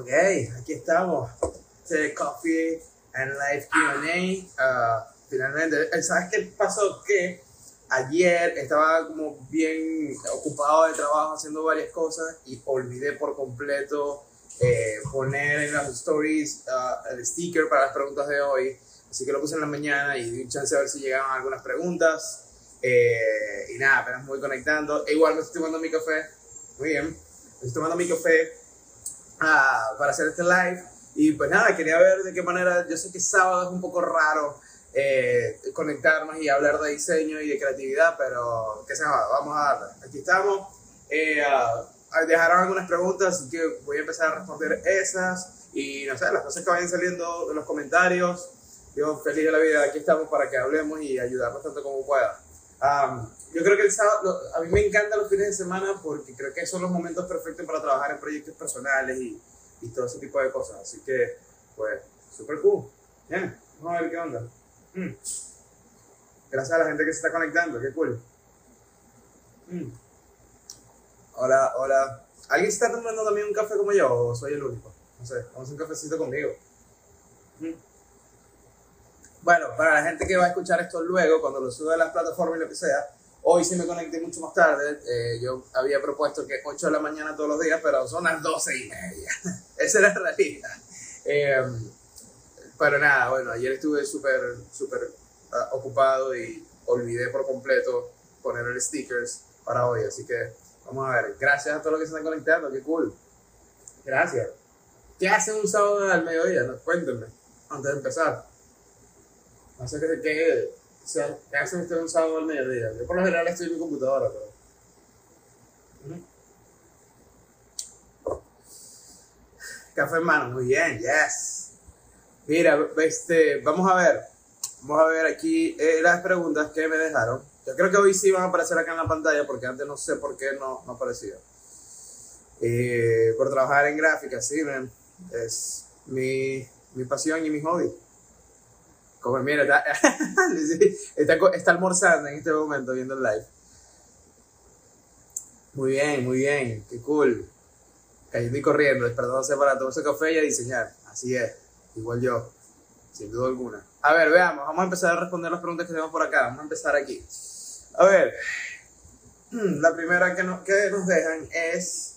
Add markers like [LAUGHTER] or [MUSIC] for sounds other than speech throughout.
Ok, aquí estamos. The Coffee and Live QA. Uh, finalmente, eh, ¿sabes qué pasó? Que ayer estaba como bien ocupado de trabajo haciendo varias cosas y olvidé por completo eh, poner en las stories uh, el sticker para las preguntas de hoy. Así que lo puse en la mañana y di un chance a ver si llegaban algunas preguntas. Eh, y nada, apenas me voy conectando. E igual me estoy tomando mi café. Muy bien. Me estoy tomando mi café uh, para hacer este live. Y pues nada, quería ver de qué manera. Yo sé que sábado es un poco raro eh, conectarnos y hablar de diseño y de creatividad, pero qué se va, vamos a darle. Aquí estamos. Eh, uh, dejaron algunas preguntas, así que voy a empezar a responder esas. Y no sé, las cosas que vayan saliendo en los comentarios. Yo feliz de la vida, aquí estamos para que hablemos y ayudarnos tanto como pueda. Um, yo creo que el sábado, a mí me encantan los fines de semana porque creo que son los momentos perfectos para trabajar en proyectos personales y, y todo ese tipo de cosas. Así que, pues, súper cool. Bien, vamos a ver qué onda. Mm. Gracias a la gente que se está conectando, qué cool. Mm. Hola, hola. ¿Alguien está tomando también un café como yo o soy el único? No sé, vamos a un cafecito conmigo. Mm. Bueno, para la gente que va a escuchar esto luego, cuando lo suba a las plataformas y lo que sea, hoy sí me conecté mucho más tarde. Eh, yo había propuesto que 8 de la mañana todos los días, pero son las 12 y media. [LAUGHS] Esa era la realidad. Eh, pero nada, bueno, ayer estuve súper, súper uh, ocupado y olvidé por completo poner el stickers para hoy. Así que vamos a ver. Gracias a todos los que se están conectando, qué cool. Gracias. ¿Qué hacen un sábado al mediodía? No, cuéntenme, antes de empezar. No sé qué, ¿qué hacen ustedes un sábado al mediodía? Yo por lo general estoy en mi computadora, pero... Café en mano, muy bien, yes. Mira, este, vamos a ver. Vamos a ver aquí eh, las preguntas que me dejaron. Yo creo que hoy sí van a aparecer acá en la pantalla porque antes no sé por qué no, no aparecía. Eh, por trabajar en gráfica, sí, man. Es mi, mi pasión y mi hobby. Como mira, está, [LAUGHS] está, está, almorzando en este momento viendo el live. Muy bien, muy bien, qué cool. Cayendo y corriendo, despertándose para tomarse café y a diseñar. Así es, igual yo, sin duda alguna. A ver, veamos, vamos a empezar a responder las preguntas que tenemos por acá. Vamos a empezar aquí. A ver, [CLEARS THROAT] la primera que nos, que nos dejan es.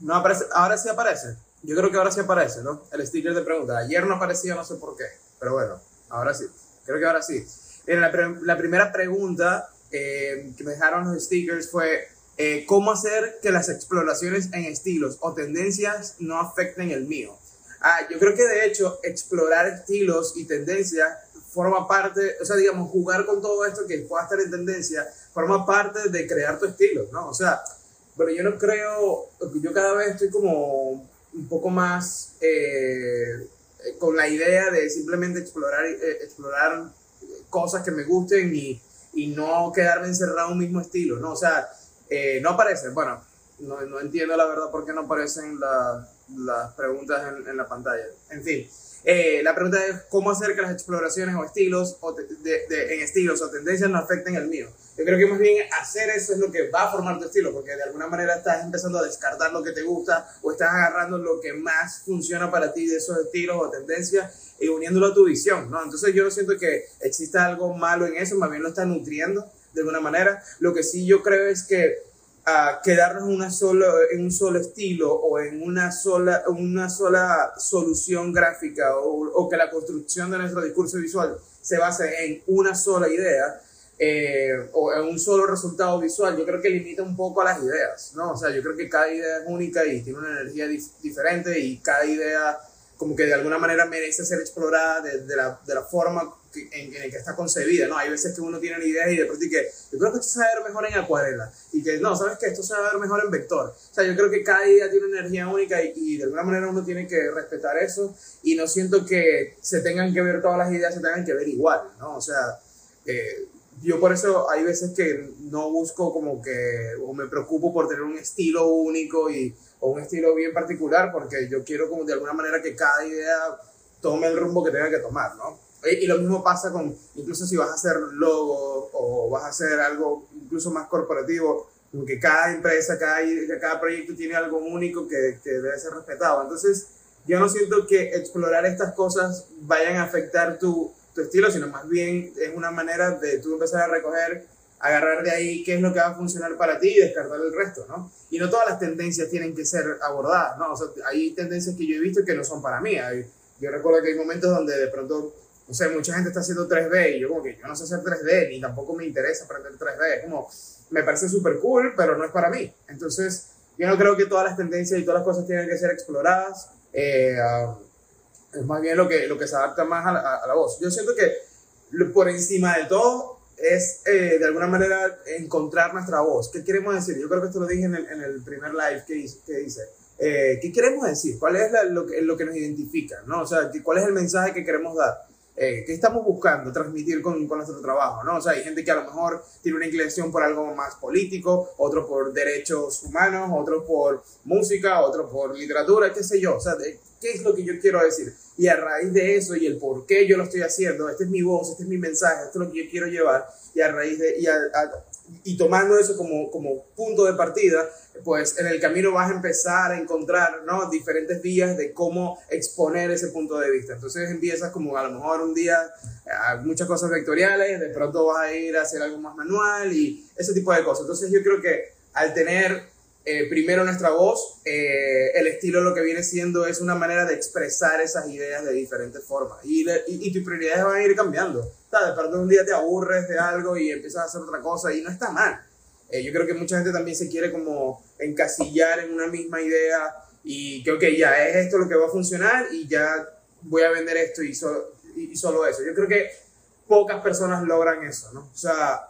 No aparece, ahora sí aparece. Yo creo que ahora sí aparece, ¿no? El sticker de pregunta. Ayer no aparecía, no sé por qué. Pero bueno, ahora sí. Creo que ahora sí. La primera pregunta eh, que me dejaron los stickers fue: eh, ¿Cómo hacer que las exploraciones en estilos o tendencias no afecten el mío? Ah, yo creo que de hecho, explorar estilos y tendencias forma parte, o sea, digamos, jugar con todo esto que pueda estar en tendencia, forma parte de crear tu estilo, ¿no? O sea, pero yo no creo, yo cada vez estoy como un poco más eh, con la idea de simplemente explorar, eh, explorar cosas que me gusten y, y, no quedarme encerrado en un mismo estilo, ¿no? O sea, eh, no aparecen, bueno, no, no, entiendo la verdad por qué no aparecen la, las preguntas en, en, la pantalla. En fin, eh, la pregunta es cómo hacer que las exploraciones o estilos o de, en estilos o tendencias no afecten el mío. Yo creo que más bien hacer eso es lo que va a formar tu estilo, porque de alguna manera estás empezando a descartar lo que te gusta o estás agarrando lo que más funciona para ti de esos estilos o tendencias y uniéndolo a tu visión, ¿no? Entonces yo no siento que exista algo malo en eso, más bien lo está nutriendo de alguna manera. Lo que sí yo creo es que a quedarnos en, un solo estilo o en una sola, una sola solución gráfica o, que la construcción de nuestro discurso visual se base en una sola idea eh, o en un solo resultado visual, yo creo que limita un poco a las ideas, ¿no? O sea, yo creo que cada idea es única y tiene una energía dif diferente y cada idea como que de alguna manera merece ser explorada de, de, la, de la, forma en, en, que está concebida, ¿no? Hay veces que uno tiene ideas y de pronto que yo creo que esto se va a ver mejor en acuarela y que no, ¿sabes que Esto se va a ver mejor en vector. O sea, yo creo que cada idea tiene una energía única y, y de alguna manera uno tiene que respetar eso y no siento que se tengan que ver todas las ideas, se tengan que ver igual, ¿no? O sea, eh, yo por eso hay veces que no busco como que, o me preocupo por tener un estilo único y o un estilo bien particular porque yo quiero como de alguna manera que cada idea tome el rumbo que tenga que tomar, ¿no? Y, lo mismo pasa con, incluso si vas a hacer logo o vas a hacer algo incluso más corporativo, que cada empresa, cada, cada proyecto tiene algo único que, que debe ser respetado. Entonces, yo no siento que explorar estas cosas vayan a afectar tu, tu estilo, sino más bien es una manera de tú empezar a recoger, agarrar de ahí qué es lo que va a funcionar para ti y descartar el resto, ¿no? Y no todas las tendencias tienen que ser abordadas, ¿no? O sea, hay tendencias que yo he visto que no son para mí. yo recuerdo que hay momentos donde de pronto, no sé, mucha gente está haciendo 3D y yo como que yo no sé hacer 3D, ni tampoco me interesa aprender 3D. Es como, me parece súper cool, pero no es para mí. Entonces, yo no creo que todas las tendencias y todas las cosas tienen que ser exploradas. Eh, um, es más bien lo que, lo que se adapta más a la, voz. Yo siento que por encima de todo es eh, de alguna manera encontrar nuestra voz. ¿Qué queremos decir? Yo creo que esto lo dije en el, en el primer live que hice. Que dice, eh, ¿Qué queremos decir? ¿Cuál es lo, que, lo que nos identifica? ¿no? O sea, ¿cuál es el mensaje que queremos dar? Eh, ¿Qué estamos buscando transmitir con, con, nuestro trabajo? ¿no? O sea, hay gente que a lo mejor tiene una inclinación por algo más político, otro por derechos humanos, otro por música, otro por literatura, qué sé yo. O sea, ¿qué es lo que yo quiero decir? Y a raíz de eso y el por qué yo lo estoy haciendo, esta es mi voz, este es mi mensaje, esto es lo que yo quiero llevar, y a raíz de, y, y tomando eso como, como punto de partida, pues en el camino vas a empezar a encontrar ¿no? diferentes vías de cómo exponer ese punto de vista. Entonces empiezas como a lo mejor un día a muchas cosas vectoriales, de pronto vas a ir a hacer algo más manual y ese tipo de cosas. Entonces yo creo que al tener eh, primero nuestra voz, eh, el estilo lo que viene siendo es una manera de expresar esas ideas de diferentes formas y, y, tus prioridades van a ir cambiando. De pronto un día te aburres de algo y empiezas a hacer otra cosa y no está mal. Eh, yo creo que mucha gente también se quiere como encasillar en una misma idea y que, ok, ya es esto lo que va a funcionar y ya voy a vender esto y, y solo eso. Yo creo que pocas personas logran eso, ¿no? O sea,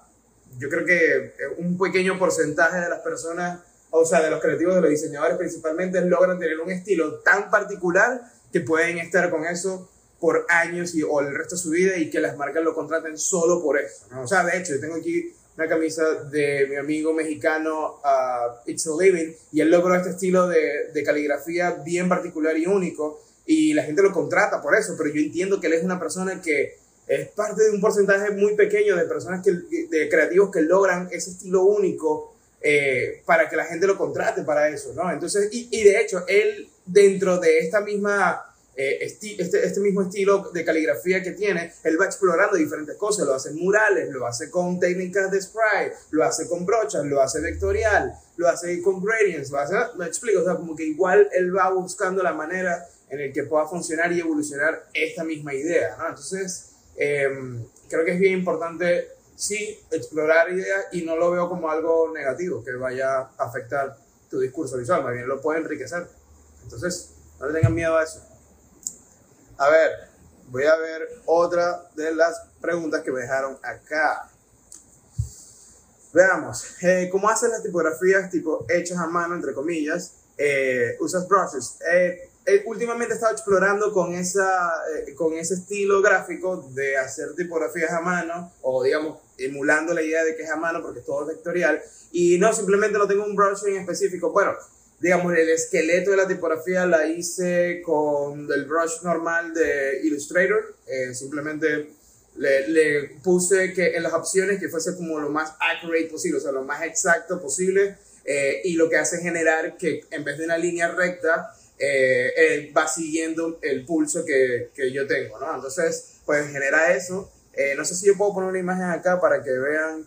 yo creo que un pequeño porcentaje de las personas, o sea, de los creativos, de los diseñadores principalmente, logran tener un estilo tan particular que pueden estar con eso por años y, o el resto de su vida y que las marcas lo contraten solo por eso, ¿no? O sea, de hecho, yo tengo aquí una camisa de mi amigo mexicano uh, It's a Living y él logró este estilo de, de, caligrafía bien particular y único y la gente lo contrata por eso, pero yo entiendo que él es una persona que es parte de un porcentaje muy pequeño de personas que, de creativos que logran ese estilo único eh, para que la gente lo contrate para eso, ¿no? Entonces, y, y de hecho, él dentro de esta misma eh, este, este, mismo estilo de caligrafía que tiene, él va explorando diferentes cosas, lo hace en murales, lo hace con técnicas de spray, lo hace con brochas, lo hace vectorial, lo hace con gradients, lo hace, me explico, o sea, como que igual él va buscando la manera en el que pueda funcionar y evolucionar esta misma idea, ¿no? Entonces, em, creo que es bien importante, sí, explorar ideas y no lo veo como algo negativo que vaya a afectar tu discurso visual, más bien lo puede enriquecer. Entonces, no le tengan miedo a eso. A ver, voy a ver otra de las preguntas que me dejaron acá. Veamos, eh, ¿cómo haces las tipografías tipo hechas a mano, entre comillas? Eh, ¿Usas brushes? Eh, últimamente he estado explorando con, esa, con ese estilo gráfico de hacer tipografías a mano, o digamos, emulando la idea de que es a mano porque todo es vectorial, y no, simplemente no tengo un brush en específico. Bueno, digamos, el esqueleto de la tipografía la hice con el brush normal de Illustrator. Eh, simplemente le, le, puse que en las opciones que fuese como lo más accurate posible, o sea, lo más exacto posible. Eh, y lo que hace es generar que en vez de una línea recta, eh, va siguiendo el pulso que, que, yo tengo, ¿no? Entonces, pues genera eso. no sé si yo puedo poner una imagen acá para que vean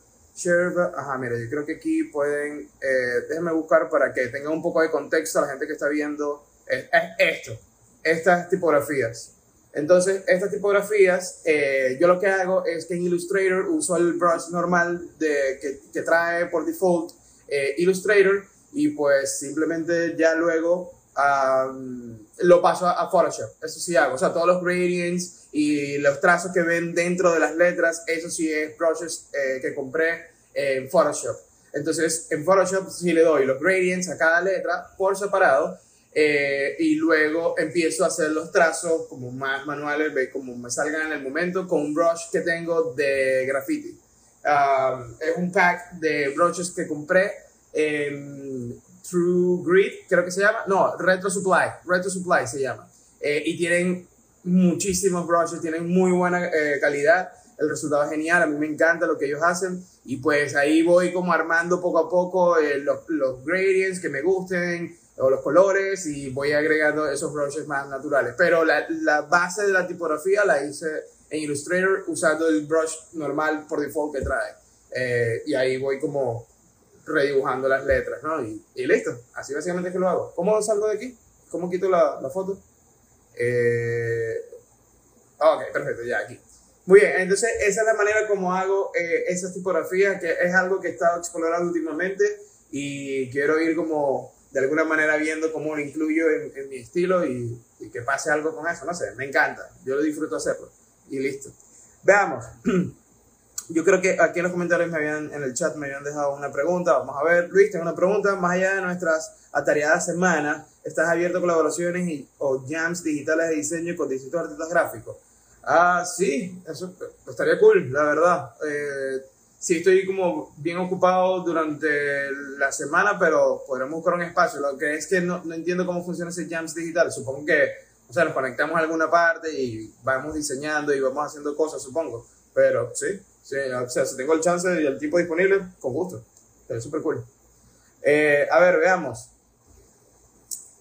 ajá, mira, yo creo que aquí pueden, eh, déjenme buscar para que tengan un poco de contexto a la gente que está viendo, es, esto, estas tipografías. Entonces, estas tipografías, eh, yo lo que hago es que en Illustrator uso el brush normal de, que, que trae por default eh, Illustrator y pues simplemente ya luego lo paso a, Photoshop. Eso sí hago. O sea, todos los gradients y los trazos que ven dentro de las letras, eso sí es brushes eh, que compré en Photoshop. Entonces, en Photoshop sí le doy los gradients a cada letra por separado eh, y luego empiezo a hacer los trazos como más manuales, como me salgan en el momento, con un brush que tengo de graffiti. es un pack de brushes que compré. True Grid, creo que se llama. No, Retro Supply. Retro Supply se llama. Eh, y tienen muchísimos brushes, tienen muy buena eh, calidad. el resultado es genial, a mí me encanta lo que ellos hacen y pues ahí voy como armando poco a poco eh, los, los gradients que me gusten o los colores y voy agregando esos brushes más naturales. Pero la, la base de la tipografía la hice en Illustrator usando el brush normal por default que trae. Eh, y ahí voy como redibujando las letras, ¿no? Y, y, listo, así básicamente es que lo hago. ¿Cómo salgo de aquí? ¿Cómo quito la, la foto? Eh, ok, perfecto, ya aquí. Muy bien, entonces esa es la manera como hago eh, esas tipografías, que es algo que he estado explorando últimamente y quiero ir como de alguna manera viendo cómo lo incluyo en, en mi estilo y, y, que pase algo con eso, no sé, me encanta, yo lo disfruto hacerlo y listo. Veamos, [CLEARS THROAT] yo creo que aquí en los comentarios me habían, en el chat me habían dejado una pregunta, vamos a ver, Luis, tengo una pregunta, más allá de nuestras atareadas semanas, ¿estás abierto a colaboraciones y, o jams digitales de diseño con distintos artistas gráficos? Ah, sí, eso estaría cool, la verdad. Eh, sí estoy como bien ocupado durante la semana, pero podremos buscar un espacio. Lo que es que no, no entiendo cómo funciona ese jams digital. Supongo que, o sea, nos conectamos a alguna parte y vamos diseñando y vamos haciendo cosas, supongo. Pero sí, sí o sea, si tengo el chance y el tiempo disponible, con gusto. Es súper cool. Eh, a ver, veamos.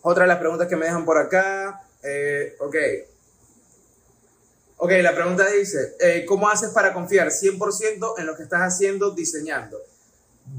Otra de las preguntas que me dejan por acá. Eh, ok. Ok, la pregunta dice, eh, ¿cómo haces para confiar 100% en lo que estás haciendo diseñando?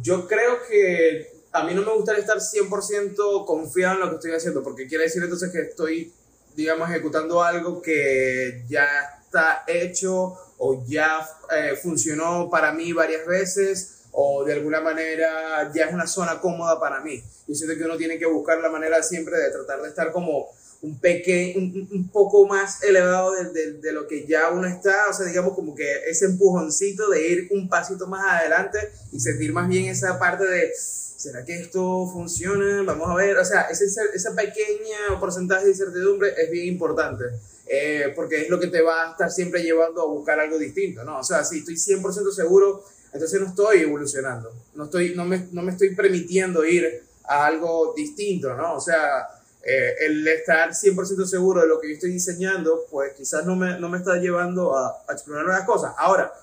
Yo creo que a mí no me gustaría estar 100% confiado en lo que estoy haciendo, porque quiere decir entonces que estoy, digamos, ejecutando algo que ya está hecho o ya eh, funcionó para mí varias veces o de alguna manera ya es una zona cómoda para mí. Yo siento que uno tiene que buscar la manera siempre de tratar de estar como un, pequeño, un, un, poco más elevado de, de, lo que ya uno está, o sea, digamos como que ese empujoncito de ir un pasito más adelante y sentir más bien esa parte de, ¿será que esto funciona? Vamos a ver, o sea, ese, esa pequeña porcentaje de incertidumbre es bien importante. Eh, porque es lo que te va a estar siempre llevando a buscar algo distinto, ¿no? O sea, si estoy 100% seguro, entonces no estoy evolucionando, no, estoy, no, me, no me estoy permitiendo ir a algo distinto, ¿no? O sea, eh, el estar 100% seguro de lo que yo estoy diseñando, pues quizás no me, no me está llevando a, a, explorar nuevas cosas. Ahora,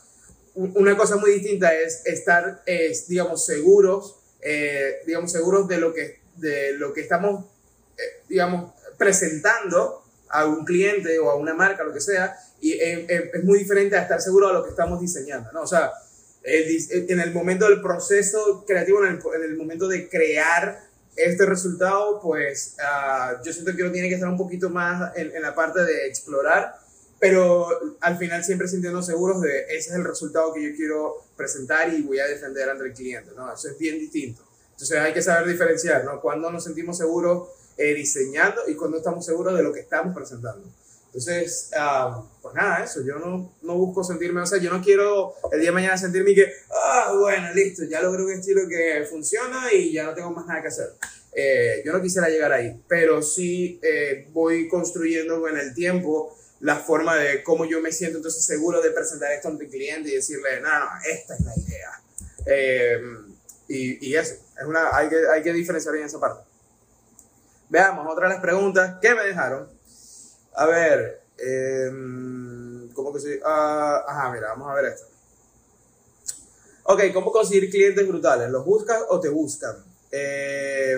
una cosa muy distinta es estar, es, digamos, seguros, eh, digamos, seguros de lo que, de lo que estamos, eh, digamos, presentando a un cliente o a una marca, lo que sea, y es muy diferente a estar seguro de lo que estamos diseñando, ¿no? O sea, el, en el momento del proceso creativo, en el, en el momento de crear este resultado, pues uh, yo siento que uno tiene que estar un poquito más en, en, la parte de explorar, pero al final siempre sintiendo seguros de ese es el resultado que yo quiero presentar y voy a defender ante el cliente, ¿no? Eso es bien distinto. Entonces hay que saber diferenciar, ¿no? Cuando nos sentimos seguros eh, diseñando y cuando estamos seguros de lo que estamos presentando. Entonces, uh, pues nada, eso, yo no, no busco sentirme, o sea, yo no quiero el día de mañana sentirme que, ah, bueno, listo, ya logré un estilo que funciona y ya no tengo más nada que hacer. Eh, yo no quisiera llegar ahí, pero sí eh, voy construyendo en el tiempo la forma de cómo yo me siento entonces seguro de presentar esto ante el cliente y decirle, no, no, esta es la idea. Eh, y, y, eso, es una, hay, que, hay que diferenciar en esa parte. Veamos, otra de las preguntas que me dejaron a ver, eh, ¿cómo que se.? Uh, ajá, mira, vamos a ver esto. Ok, ¿cómo conseguir clientes brutales? ¿Los buscas o te buscan? Eh,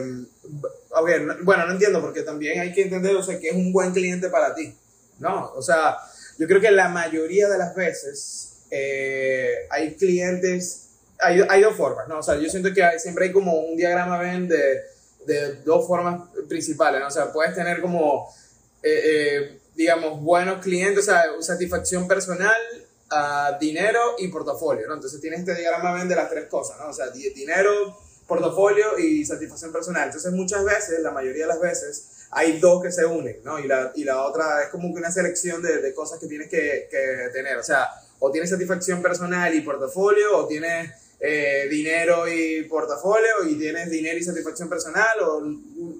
a ver, bueno, no entiendo porque también hay que entender, o sea, que es un buen cliente para ti. No, o sea, yo creo que la mayoría de las veces eh, hay clientes, hay, hay, dos formas, ¿no? O sea, yo siento que hay, siempre hay como un diagrama ven de, de dos formas principales, ¿no? O sea, puedes tener como eh, eh, digamos, buenos clientes, o sea, satisfacción personal, uh, dinero y portafolio, ¿no? Entonces tienes este diagrama de las tres cosas, ¿no? O sea, dinero, portafolio y satisfacción personal. Entonces muchas veces, la mayoría de las veces, hay dos que se unen, ¿no? Y la, y la otra es como que una selección de, de cosas que tienes que, que, tener. O sea, o tienes satisfacción personal y portafolio, o tienes eh, dinero y portafolio, y tienes dinero y satisfacción personal, o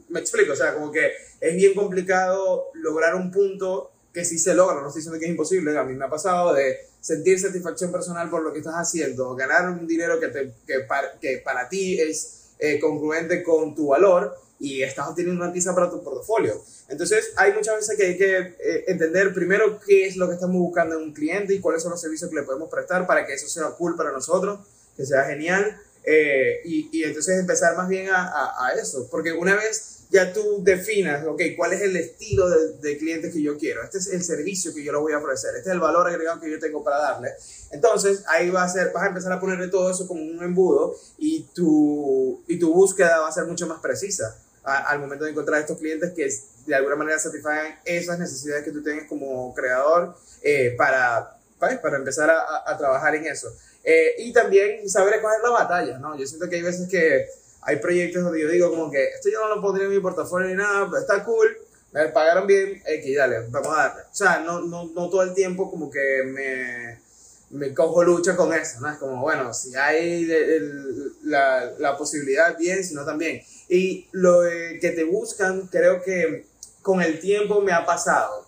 me explico, o sea, como que es bien complicado lograr un punto que sí se logra, no estoy diciendo que es imposible, a mí me ha pasado de sentir satisfacción personal por lo que estás haciendo, ganar un dinero que, te, que, para, que para ti es eh, congruente con tu valor, y estás obteniendo una artista para tu portafolio. Entonces, hay muchas veces que hay que eh, entender primero qué es lo que estamos buscando en un cliente y cuáles son los servicios que le podemos prestar para que eso sea cool para nosotros, que sea genial. Eh, y, y, entonces empezar más bien a, a, eso, porque una vez ya tú definas, ok, cuál es el estilo de, de cliente que yo quiero, este es el servicio que yo le voy a ofrecer, este es el valor agregado que yo tengo para darle. Entonces, ahí va a ser, vas a empezar a ponerle todo eso como un embudo y tu, y tu búsqueda va a ser mucho más precisa al momento de encontrar estos clientes que de alguna manera satisfagan esas necesidades que tú tienes como creador eh, para, para, para, empezar a, trabajar en eso. Eh, y también saber escoger la batalla, ¿no? Yo siento que hay veces que hay proyectos donde yo digo como que esto yo no lo pondría en mi portafolio ni nada, está cool, me pagaron bien, X, dale, vamos a darle. O sea, no, no, no todo el tiempo como que me, me cojo lucha con eso, ¿no? Es como, bueno, si hay el, la, la posibilidad, bien, si no también. Y lo que te buscan, creo que con el tiempo me ha pasado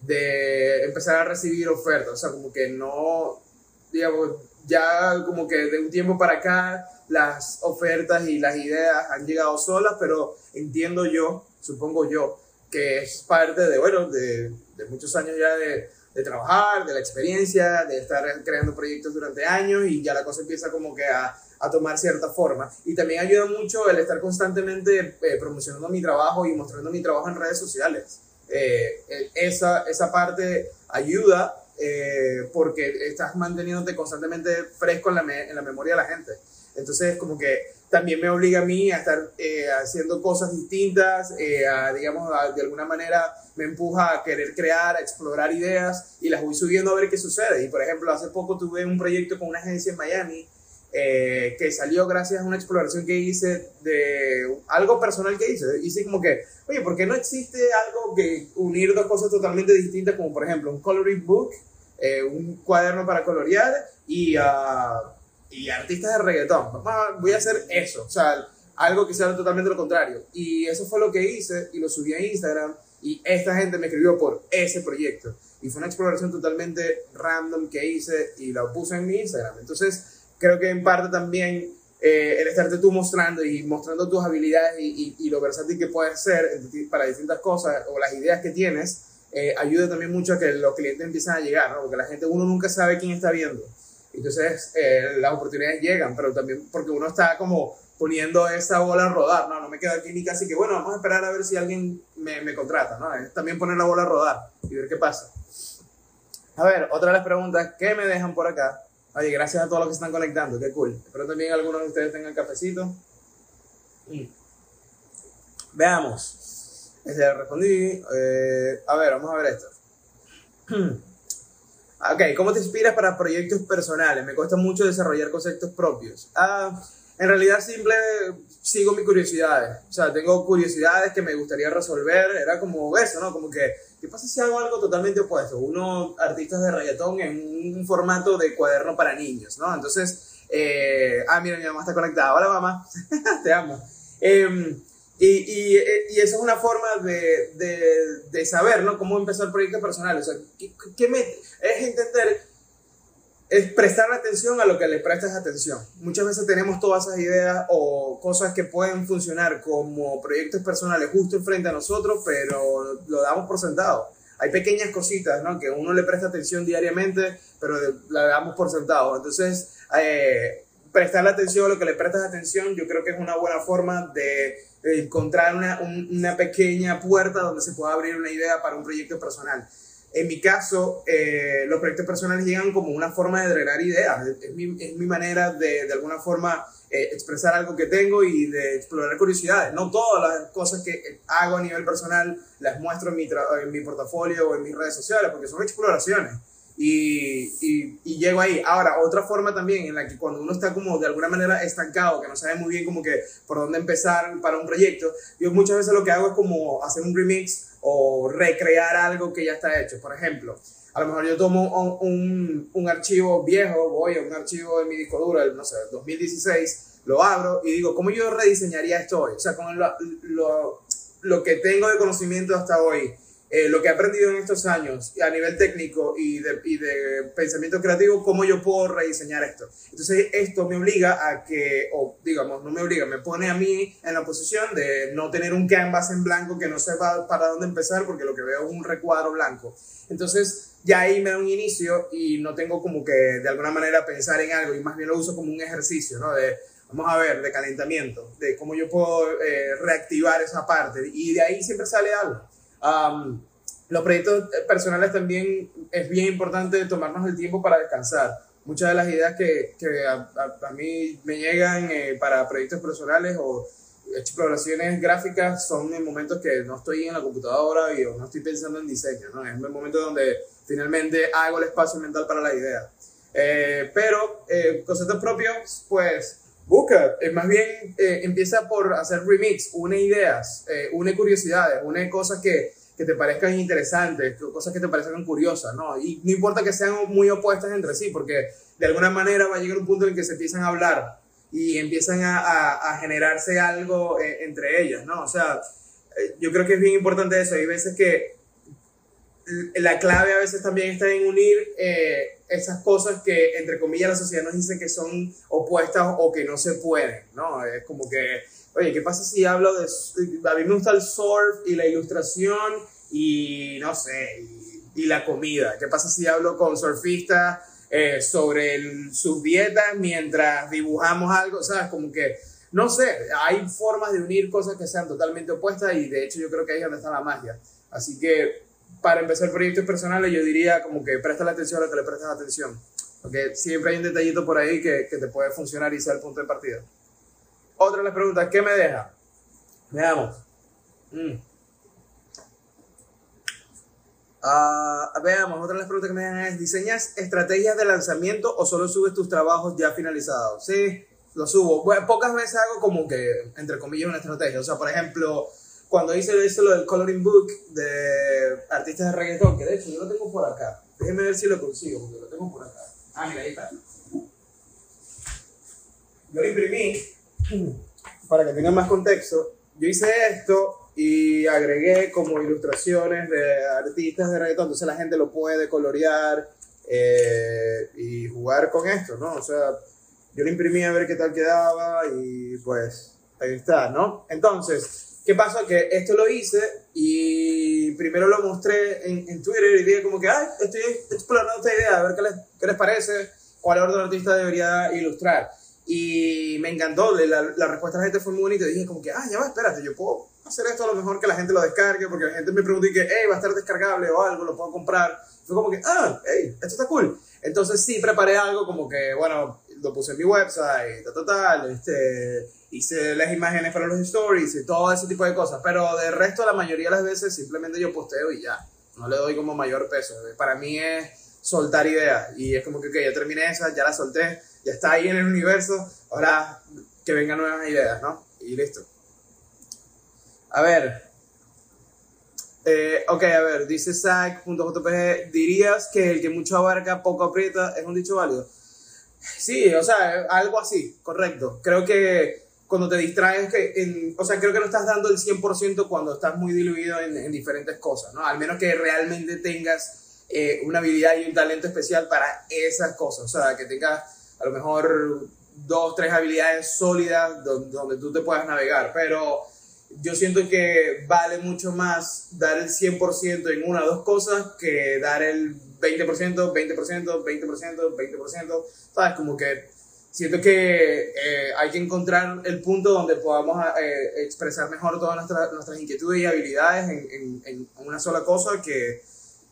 de empezar a recibir ofertas, o sea, como que no, digamos, ya como que de un tiempo para acá las ofertas y las ideas han llegado solas, pero entiendo yo, supongo yo, que es parte de, bueno, de, de muchos años ya de, de, trabajar, de la experiencia, de estar creando proyectos durante años y ya la cosa empieza como que a, a tomar cierta forma. Y también ayuda mucho el estar constantemente eh, promocionando mi trabajo y mostrando mi trabajo en redes sociales. Eh, eh esa, esa parte ayuda eh, porque estás manteniéndote constantemente fresco en la, me en la memoria de la gente. Entonces, como que también me obliga a mí a estar eh, haciendo cosas distintas, eh, a, digamos, a, de alguna manera me empuja a querer crear, a explorar ideas y las voy subiendo a ver qué sucede. Y por ejemplo, hace poco tuve un proyecto con una agencia en Miami eh, que salió gracias a una exploración que hice de algo personal que hice. Hice como que, oye, ¿por qué no existe algo que unir dos cosas totalmente distintas, como por ejemplo un coloring book, eh, un cuaderno para colorear y... Y artistas de reggaetón. Voy a hacer eso, o sea, algo que sea totalmente lo contrario. Y eso fue lo que hice y lo subí a Instagram y esta gente me escribió por ese proyecto. Y fue una exploración totalmente random que hice y la puse en mi Instagram. Entonces, creo que en parte también eh, el estarte tú mostrando y mostrando tus habilidades y, y, lo versátil que puedes ser para distintas cosas o las ideas que tienes, eh, ayuda también mucho a que los clientes empiecen a llegar, ¿no? Porque la gente, uno nunca sabe quién está viendo. Entonces eh, las oportunidades llegan, pero también porque uno está como poniendo esa bola a rodar, no, no me quedo aquí ni casi que, bueno, vamos a esperar a ver si alguien me, me contrata, ¿no? Es también poner la bola a rodar y ver qué pasa. A ver, otra de las preguntas que me dejan por acá. Oye, gracias a todos los que están conectando, qué cool. Espero también algunos de ustedes tengan cafecito. Mm. Veamos. Este, respondí. Eh, a ver, vamos a ver esto. [CLEARS THROAT] Ok, ¿cómo te inspiras para proyectos personales? Me cuesta mucho desarrollar conceptos propios. Ah, en realidad simple sigo mis curiosidades. O sea, tengo curiosidades que me gustaría resolver. Era como eso, ¿no? Como que, ¿qué pasa si hago algo totalmente opuesto? Uno, artistas de reggaetón en un formato de cuaderno para niños, ¿no? Entonces, eh, ah, mira, mi mamá está conectada. Hola, mamá. [LAUGHS] Te amo. Eh, y, y, y, eso es una forma de, de, de, saber, ¿no? Cómo empezó el proyecto personal. O sea, ¿qué, qué me, es entender, es prestar atención a lo que le prestas atención. Muchas veces tenemos todas esas ideas o cosas que pueden funcionar como proyectos personales justo enfrente a nosotros, pero lo damos por sentado. Hay pequeñas cositas, ¿no? Que uno le presta atención diariamente, pero la damos por sentado. Entonces, eh, prestarle atención a lo que le prestas atención, yo creo que es una buena forma de encontrar una, una, pequeña puerta donde se pueda abrir una idea para un proyecto personal. En mi caso, eh, los proyectos personales llegan como una forma de drenar ideas. Es mi, es mi manera de, de alguna forma, eh, expresar algo que tengo y de explorar curiosidades. No todas las cosas que hago a nivel personal las muestro en mi, en mi portafolio o en mis redes sociales, porque son exploraciones y, y, y, llego ahí. Ahora, otra forma también en la que cuando uno está como de alguna manera estancado, que no sabe muy bien como que por dónde empezar para un proyecto, yo muchas veces lo que hago es como hacer un remix o recrear algo que ya está hecho. Por ejemplo, a lo mejor yo tomo un, un, un archivo viejo, voy a un archivo de mi disco duro, no sé, 2016, lo abro y digo, ¿cómo yo rediseñaría esto hoy? O sea, con lo, lo, lo que tengo de conocimiento hasta hoy eh, lo que he aprendido en estos años a nivel técnico y de, y de, pensamiento creativo, cómo yo puedo rediseñar esto. Entonces esto me obliga a que, o digamos, no me obliga, me pone a mí en la posición de no tener un canvas en blanco que no sepa para dónde empezar porque lo que veo es un recuadro blanco. Entonces ya ahí me da un inicio y no tengo como que de alguna manera pensar en algo y más bien lo uso como un ejercicio, ¿no? De, vamos a ver, de calentamiento, de cómo yo puedo eh, reactivar esa parte y de ahí siempre sale algo los proyectos personales también es bien importante tomarnos el tiempo para descansar. Muchas de las ideas que, que a, a, mí me llegan eh, para proyectos personales o exploraciones gráficas son en momentos que no estoy en la computadora y no estoy pensando en diseño, ¿no? Es el momento donde finalmente hago el espacio mental para la idea. Eh, pero eh, conceptos propios, pues busca, eh, más bien eh, empieza por hacer remix, une ideas, eh, une curiosidades, une cosas que, que, te parezcan interesantes, cosas que te parezcan curiosas, ¿no? Y no importa que sean muy opuestas entre sí, porque de alguna manera va a llegar un punto en que se empiezan a hablar y empiezan a, a, a generarse algo entre ellas, ¿no? O sea, yo creo que es bien importante eso. Hay veces que la clave a veces también está en unir eh, esas cosas que, entre comillas, la sociedad nos dice que son opuestas o que no se pueden, ¿no? Es como que, oye, ¿qué pasa si hablo de... A mí me gusta el surf y la ilustración y, no sé, y, la comida. ¿Qué pasa si hablo con surfistas eh, sobre sus dietas mientras dibujamos algo? ¿Sabes? Como que, no sé, hay formas de unir cosas que sean totalmente opuestas y de hecho yo creo que ahí es donde está la magia. Así que para empezar proyectos personales, yo diría como que presta la atención a lo que le prestas atención. Porque siempre hay un detallito por ahí que, que te puede funcionar y ser el punto de partida. Otra de las preguntas, ¿qué me deja? Veamos. Mm. Uh, veamos, otra de las preguntas que me dejan es, ¿diseñas estrategias de lanzamiento o solo subes tus trabajos ya finalizados? Sí, lo subo. Pocas veces hago como que, entre comillas, una estrategia. O sea, por ejemplo, cuando hice, hice lo del coloring book de artistas de reggaetón, que de hecho yo lo tengo por acá. Déjenme ver si lo consigo, porque lo tengo por acá. Ah, mira, ahí está. Yo lo imprimí [CLEARS THROAT] para que tengan más contexto. Yo hice esto y agregué como ilustraciones de artistas de reggaetón, entonces la gente lo puede colorear eh, y jugar con esto, ¿no? O sea, yo lo imprimí a ver qué tal quedaba y pues ahí está, ¿no? Entonces, ¿Qué pasó? Que esto lo hice y primero lo mostré en, en Twitter y dije como que, ay, estoy explorando esta idea, a ver qué les, qué les parece, cuál orden artista debería ilustrar. Y me encantó, la, la, respuesta de la gente fue muy bonita. Y dije como que, ah, ya va, espérate, yo puedo hacer esto a lo mejor que la gente lo descargue, porque la gente me preguntó y que, hey, va a estar descargable o algo, lo puedo comprar. Fue como que, ah, hey, esto está cool. Entonces sí, preparé algo como que, bueno, lo puse en mi website, tal, tal, este hice las imágenes para los stories y todo ese tipo de cosas, pero de resto la mayoría de las veces simplemente yo posteo y ya, no le doy como mayor peso. Para mí es soltar ideas y es como que, ok, ya terminé esa, ya la solté, ya está ahí en el universo, ahora que vengan nuevas ideas, ¿no? Y listo. A ver. Eh, ok, a ver, dice Zach.jpg, ¿dirías que el que mucho abarca poco aprieta es un dicho válido? Sí, o sea, algo así, correcto. Creo que cuando te distraes, que en, o sea, creo que no estás dando el 100% cuando estás muy diluido en, en, diferentes cosas, ¿no? Al menos que realmente tengas eh, una habilidad y un talento especial para esas cosas, o sea, que tengas a lo mejor dos, tres habilidades sólidas donde, donde tú te puedas navegar, pero yo siento que vale mucho más dar el 100% en una o dos cosas que dar el 20%, 20%, 20%, 20%, ¿sabes? Como que siento que eh, hay que encontrar el punto donde podamos eh, expresar mejor todas nuestras, nuestras inquietudes y habilidades en, en, una sola cosa que,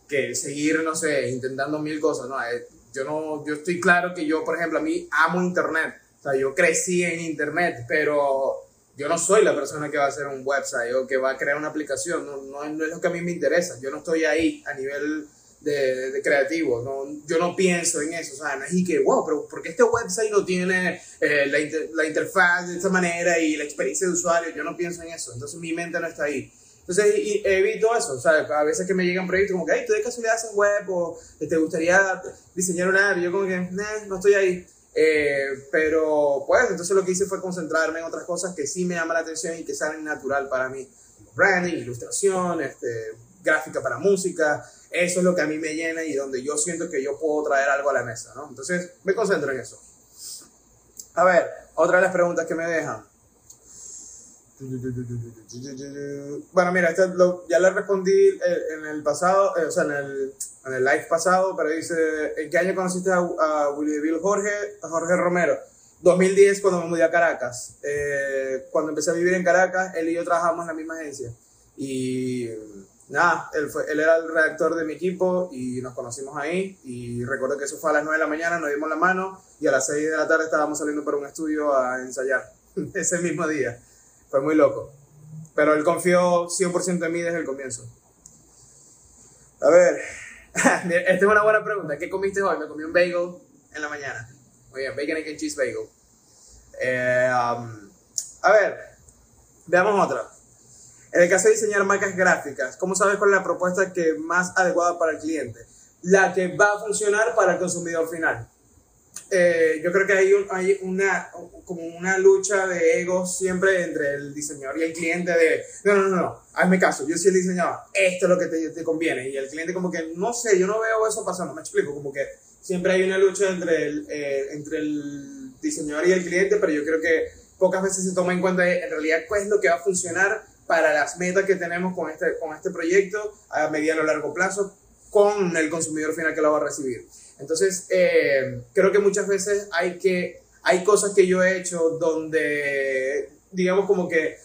que, seguir, no sé, intentando mil cosas, ¿no? Eh, yo, no, yo estoy claro que yo, por ejemplo, a mí amo Internet, o sea, yo crecí en Internet, pero yo no soy la persona que va a hacer un website o que va a crear una aplicación, no, no, no es lo que a mí me interesa, yo no estoy ahí a nivel de, de, creativo. No, yo no pienso en eso. Sea, no es que, wow, pero ¿por qué este website no tiene eh, la, inter, la, interfaz de esta manera y la experiencia de usuario? Yo no pienso en eso. Entonces mi mente no está ahí. Entonces y, evito eso. Sea, a veces que me llegan proyectos como que, hey, tú de casualidad haces web o te gustaría diseñar una app. Y yo como que, nah, no estoy ahí. Eh, pero pues entonces lo que hice fue concentrarme en otras cosas que sí me llaman la atención y que salen natural para mí. Branding, ilustración, este, gráfica para música. Eso es lo que a mí me llena y donde yo siento que yo puedo traer algo a la mesa, ¿no? Entonces me concentro en eso. A ver, otra de las preguntas que me dejan. Bueno, mira, este ya le respondí eh, en el pasado, eh, o sea, en el, en el live pasado, pero dice, ¿en qué año conociste a, a Bill Jorge, a Jorge Romero? 2010 cuando me mudé a Caracas. Eh, cuando empecé a vivir en Caracas, él y yo trabajamos en la misma agencia. Y nada, él, fue, él era el redactor de mi equipo y nos conocimos ahí. Y recuerdo que eso fue a las 9 de la mañana, nos dimos la mano y a las 6 de la tarde estábamos saliendo para un estudio a ensayar [LAUGHS] ese mismo día. Fue muy loco. Pero él confió 100% en mí desde el comienzo. A ver, [LAUGHS] esta es una buena pregunta. ¿Qué comiste hoy? Me comí un bagel en la mañana. Oye, bacon and cheese bagel. Eh, um, a ver, veamos otra. En el caso de diseñar marcas gráficas, ¿cómo sabes cuál es la propuesta que más adecuada para el cliente? La que va a funcionar para el consumidor final. Eh, yo creo que hay, hay una, como una lucha de egos siempre entre el diseñador y el cliente de, no, no, no, no, hazme caso, yo soy el diseñador, esto es lo que te, te conviene. Y el cliente como que, no sé, yo no veo eso pasando, me explico, como que siempre hay una lucha entre el, eh, entre el diseñador y el cliente, pero yo creo que pocas veces se toma en cuenta en realidad cuál es lo que va a funcionar para las metas que tenemos con este, con este proyecto a mediano o largo plazo con el consumidor final que lo va a recibir. Entonces, eh, creo que muchas veces hay que, hay cosas que yo he hecho donde, digamos como que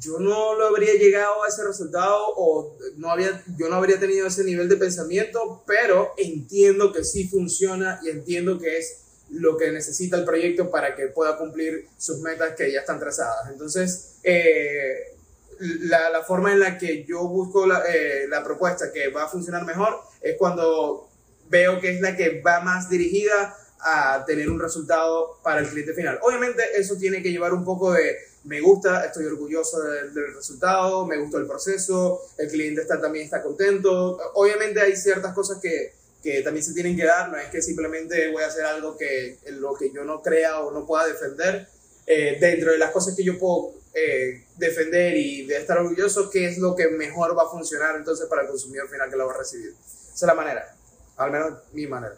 yo no lo habría llegado a ese resultado o no había, yo no habría tenido ese nivel de pensamiento, pero entiendo que sí funciona y entiendo que es lo que necesita el proyecto para que pueda cumplir sus metas que ya están trazadas. Entonces, eh, la, la, forma en la que yo busco la, eh, la propuesta que va a funcionar mejor es cuando veo que es la que va más dirigida a tener un resultado para el cliente final. Obviamente eso tiene que llevar un poco de me gusta, estoy orgulloso del, resultado, me gustó el proceso, el cliente está, también está contento. Obviamente hay ciertas cosas que, que también se tienen que dar, no es que simplemente voy a hacer algo que lo que yo no crea o no pueda defender. Eh, dentro de las cosas que yo puedo eh, defender y de estar orgulloso, qué es lo que mejor va a funcionar entonces para el consumidor final que lo va a recibir. Esa es la manera al menos mi manera.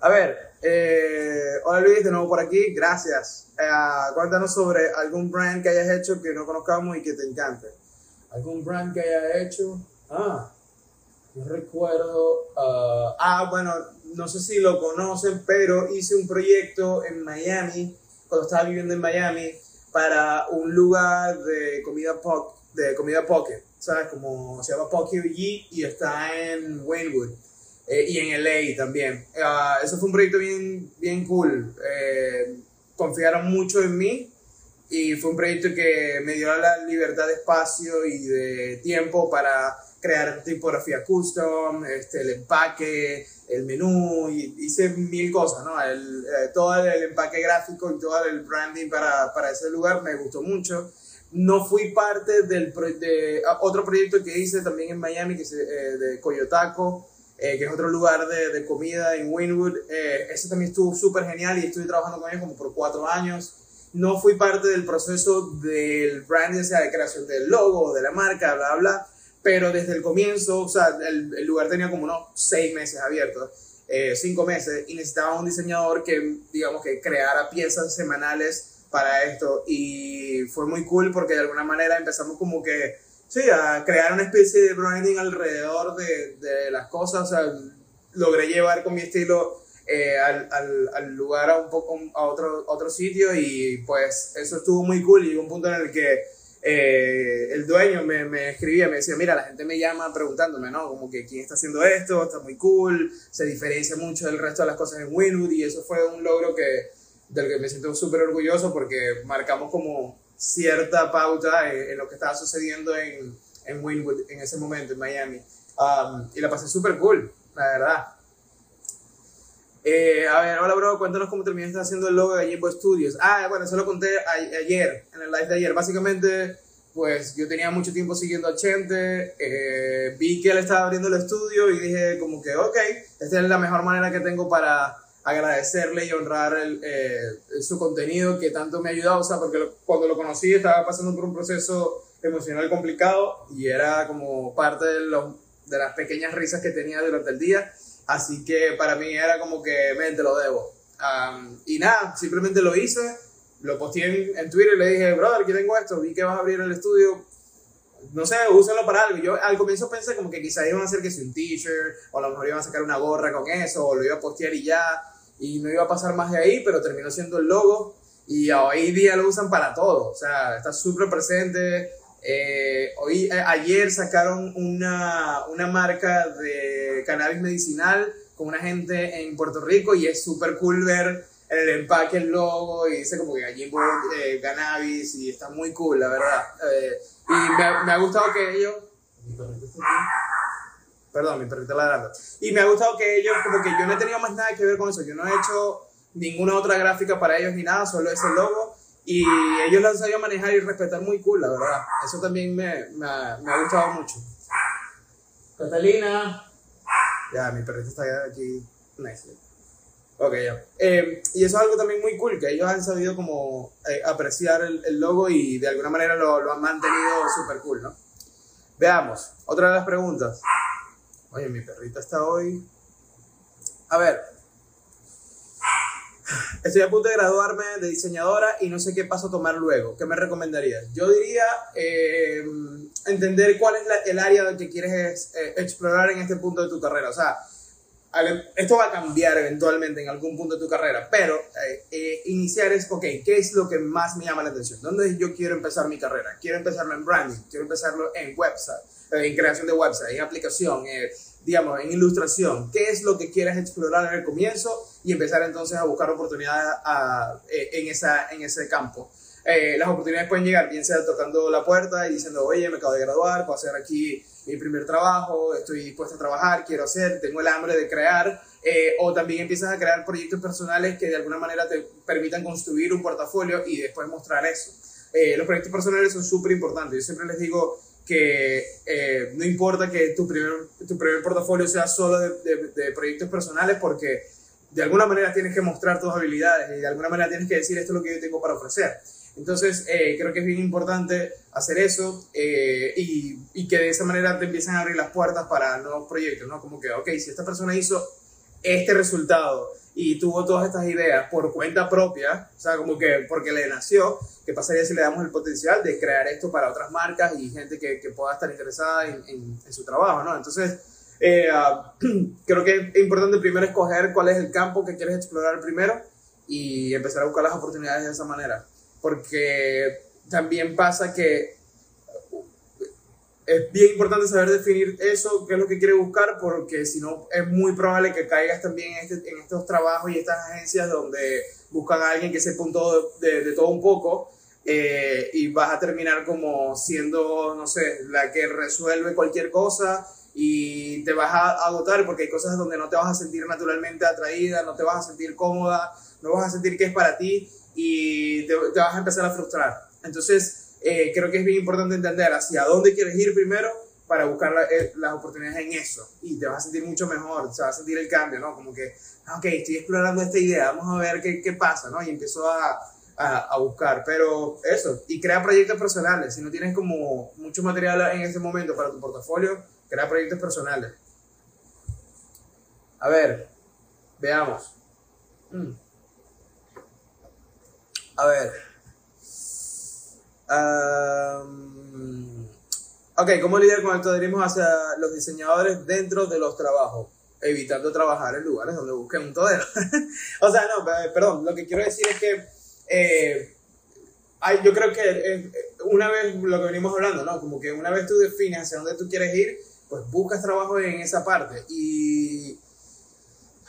A ver, eh, hola Luis, de nuevo por aquí, gracias. Eh, cuéntanos sobre algún brand que hayas hecho que no conozcamos y que te encante. ¿Algún brand que hayas hecho? Ah, no recuerdo. ah, ah bueno, no sé si lo conocen, pero hice un proyecto en Miami, cuando estaba viviendo en Miami, para un lugar de comida, po de comida poke. ¿sabes? Como se llama Pocky y está en Waynewood eh, y en LA también. Uh, eso fue un proyecto bien, bien cool. Eh, confiaron mucho en mí y fue un proyecto que me dio la libertad de espacio y de tiempo para crear tipografía custom, este, el empaque, el menú, y hice mil cosas, ¿no? El, eh, todo el empaque gráfico y todo el branding para, para ese lugar me gustó mucho. No fui parte del de ah, otro proyecto que hice también en Miami, que es eh, de Coyotaco, eh, que es otro lugar de, de comida en Winwood. Eh, ese también estuvo súper genial y estuve trabajando con ellos como por cuatro años. No fui parte del proceso del branding, o sea, de creación del logo, de la marca, bla, bla, pero desde el comienzo, o sea, el, el lugar tenía como unos seis meses abiertos, cinco meses, y necesitaba un diseñador que, digamos, que creara piezas semanales para esto. Y fue muy cool porque de alguna manera empezamos como que, sí, a crear una especie de branding alrededor de, de las cosas, o sea, logré llevar con mi estilo eh, al, al, al, lugar a, un poco, a otro, otro sitio y pues eso estuvo muy cool. Y un punto en el que eh, el dueño me, me, escribía, me decía, mira, la gente me llama preguntándome, ¿no? Como que quién está haciendo esto, está muy cool, se diferencia mucho del resto de las cosas en Winwood y eso fue un logro que del que me siento súper orgulloso porque marcamos como cierta pauta en, lo que estaba sucediendo en, en Winwood en ese momento, en Miami. Um, y la pasé súper cool, la verdad. Eh, a ver, hola bro, cuéntanos cómo terminaste haciendo el logo de Jimbo Studios. Ah, bueno, eso lo conté ayer, en el live de ayer. Básicamente, pues yo tenía mucho tiempo siguiendo a Chente, eh, vi que él estaba abriendo el estudio y dije como que, ok, esta es la mejor manera que tengo para agradecerle y honrar eh, su contenido que tanto me ha ayudado, o sea, porque cuando lo conocí estaba pasando por un proceso emocional complicado y era como parte de las pequeñas risas que tenía durante el día. Así que para mí era como que, mente te lo debo. y nada, simplemente lo hice, lo posteé en, en, Twitter y le dije, brother, aquí tengo esto, vi que vas a abrir el estudio, no sé, úsalo para algo. Yo al comienzo pensé como que quizá iban a hacer que sea un t-shirt, o a lo mejor iban a sacar una gorra con eso, o lo iba a postear y ya, y no iba a pasar más de ahí, pero terminó siendo el logo, y hoy día lo usan para todo, o sea, está súper presente. Eh, hoy, eh, ayer sacaron una, una marca de cannabis medicinal con una gente en Puerto Rico y es súper cool ver el empaque, el logo y dice como que allí eh, cannabis y está muy cool, la verdad. Eh, y me, me, ha gustado que ellos... Perdón, mi perrito ladrando. Y me ha gustado que ellos, como que yo no he tenido más nada que ver con eso. Yo no he hecho ninguna otra gráfica para ellos ni nada, solo ese logo. Y ellos lo han sabido manejar y respetar muy cool, la verdad. Eso también me, me, ha, me ha gustado mucho. Catalina. Ya, mi perrito está aquí. Nice. Ok, ya. Eh, y eso es algo también muy cool, que ellos han sabido como eh, apreciar el, el, logo y de alguna manera lo, lo han mantenido súper cool, ¿no? Veamos, otra de las preguntas. Oye, mi perrita está hoy... A ver, [LAUGHS] estoy a punto de graduarme de diseñadora y no sé qué paso tomar luego. ¿Qué me recomendarías? Yo diría eh, entender cuál es el área que quieres eh, explorar en este punto de tu carrera. O sea, esto va a cambiar eventualmente en algún punto de tu carrera, pero eh, iniciar es, ok, ¿qué es lo que más me llama la atención? ¿Dónde yo quiero empezar mi carrera? Quiero empezarlo en branding, quiero empezarlo en website, en creación de website, en aplicación, digamos, en ilustración. ¿Qué es lo que quieres explorar en el comienzo? Y empezar entonces a buscar oportunidades a, en, esa, en ese campo. las oportunidades pueden llegar, bien sea tocando la puerta y diciendo, oye, me acabo de graduar, puedo hacer aquí mi primer trabajo, estoy dispuesto a trabajar, quiero hacer, tengo el hambre de crear, eh, o también empiezas a crear proyectos personales que de alguna manera te permitan construir un portafolio y después mostrar eso. Eh, los proyectos personales son súper importantes. Yo siempre les digo que eh, no importa que tu primer, tu primer portafolio sea solo de, de, proyectos personales porque de alguna manera tienes que mostrar tus habilidades y de alguna manera tienes que decir esto es lo que yo tengo para ofrecer. Entonces, eh, creo que es bien importante hacer eso eh, y, y, que de esa manera te empiecen a abrir las puertas para nuevos proyectos, ¿no? Como que, ok, si esta persona hizo este resultado y tuvo todas estas ideas por cuenta propia, o sea, como que porque le nació, ¿qué pasaría si le damos el potencial de crear esto para otras marcas y gente que, que pueda estar interesada en, en, su trabajo, ¿no? Entonces, ah, [CLEARS THROAT] creo que es importante primero escoger cuál es el campo que quieres explorar primero y empezar a buscar las oportunidades de esa manera porque también pasa que es bien importante saber definir eso, qué es lo que quiere buscar, porque si no es muy probable que caigas también en, este, en, estos trabajos y estas agencias donde buscan a alguien que sepa un todo, de, de todo un poco eh, y vas a terminar como siendo, no sé, la que resuelve cualquier cosa y te vas a agotar porque hay cosas donde no te vas a sentir naturalmente atraída, no te vas a sentir cómoda, no vas a sentir que es para ti y te, vas a empezar a frustrar. Entonces, eh, creo que es bien importante entender hacia dónde quieres ir primero para buscar eh, las oportunidades en eso y te vas a sentir mucho mejor, se va a sentir el cambio, ¿no? Como que, ah, ok, estoy explorando esta idea, vamos a ver qué, qué pasa, ¿no? Y empiezo a, a, a, buscar, pero eso, y crea proyectos personales, si no tienes como mucho material en ese momento para tu portafolio, crea proyectos personales. A ver, veamos. Mm. A ver. Ok, ¿cómo lidiar con el toderismo hacia los diseñadores dentro de los trabajos? Evitando trabajar en lugares donde busquen un todero. [LAUGHS] o sea, no, perdón, lo que quiero decir es que eh, yo creo que eh, una vez lo que venimos hablando, ¿no? Como que una vez tú defines hacia dónde tú quieres ir, pues buscas trabajo en esa parte. Y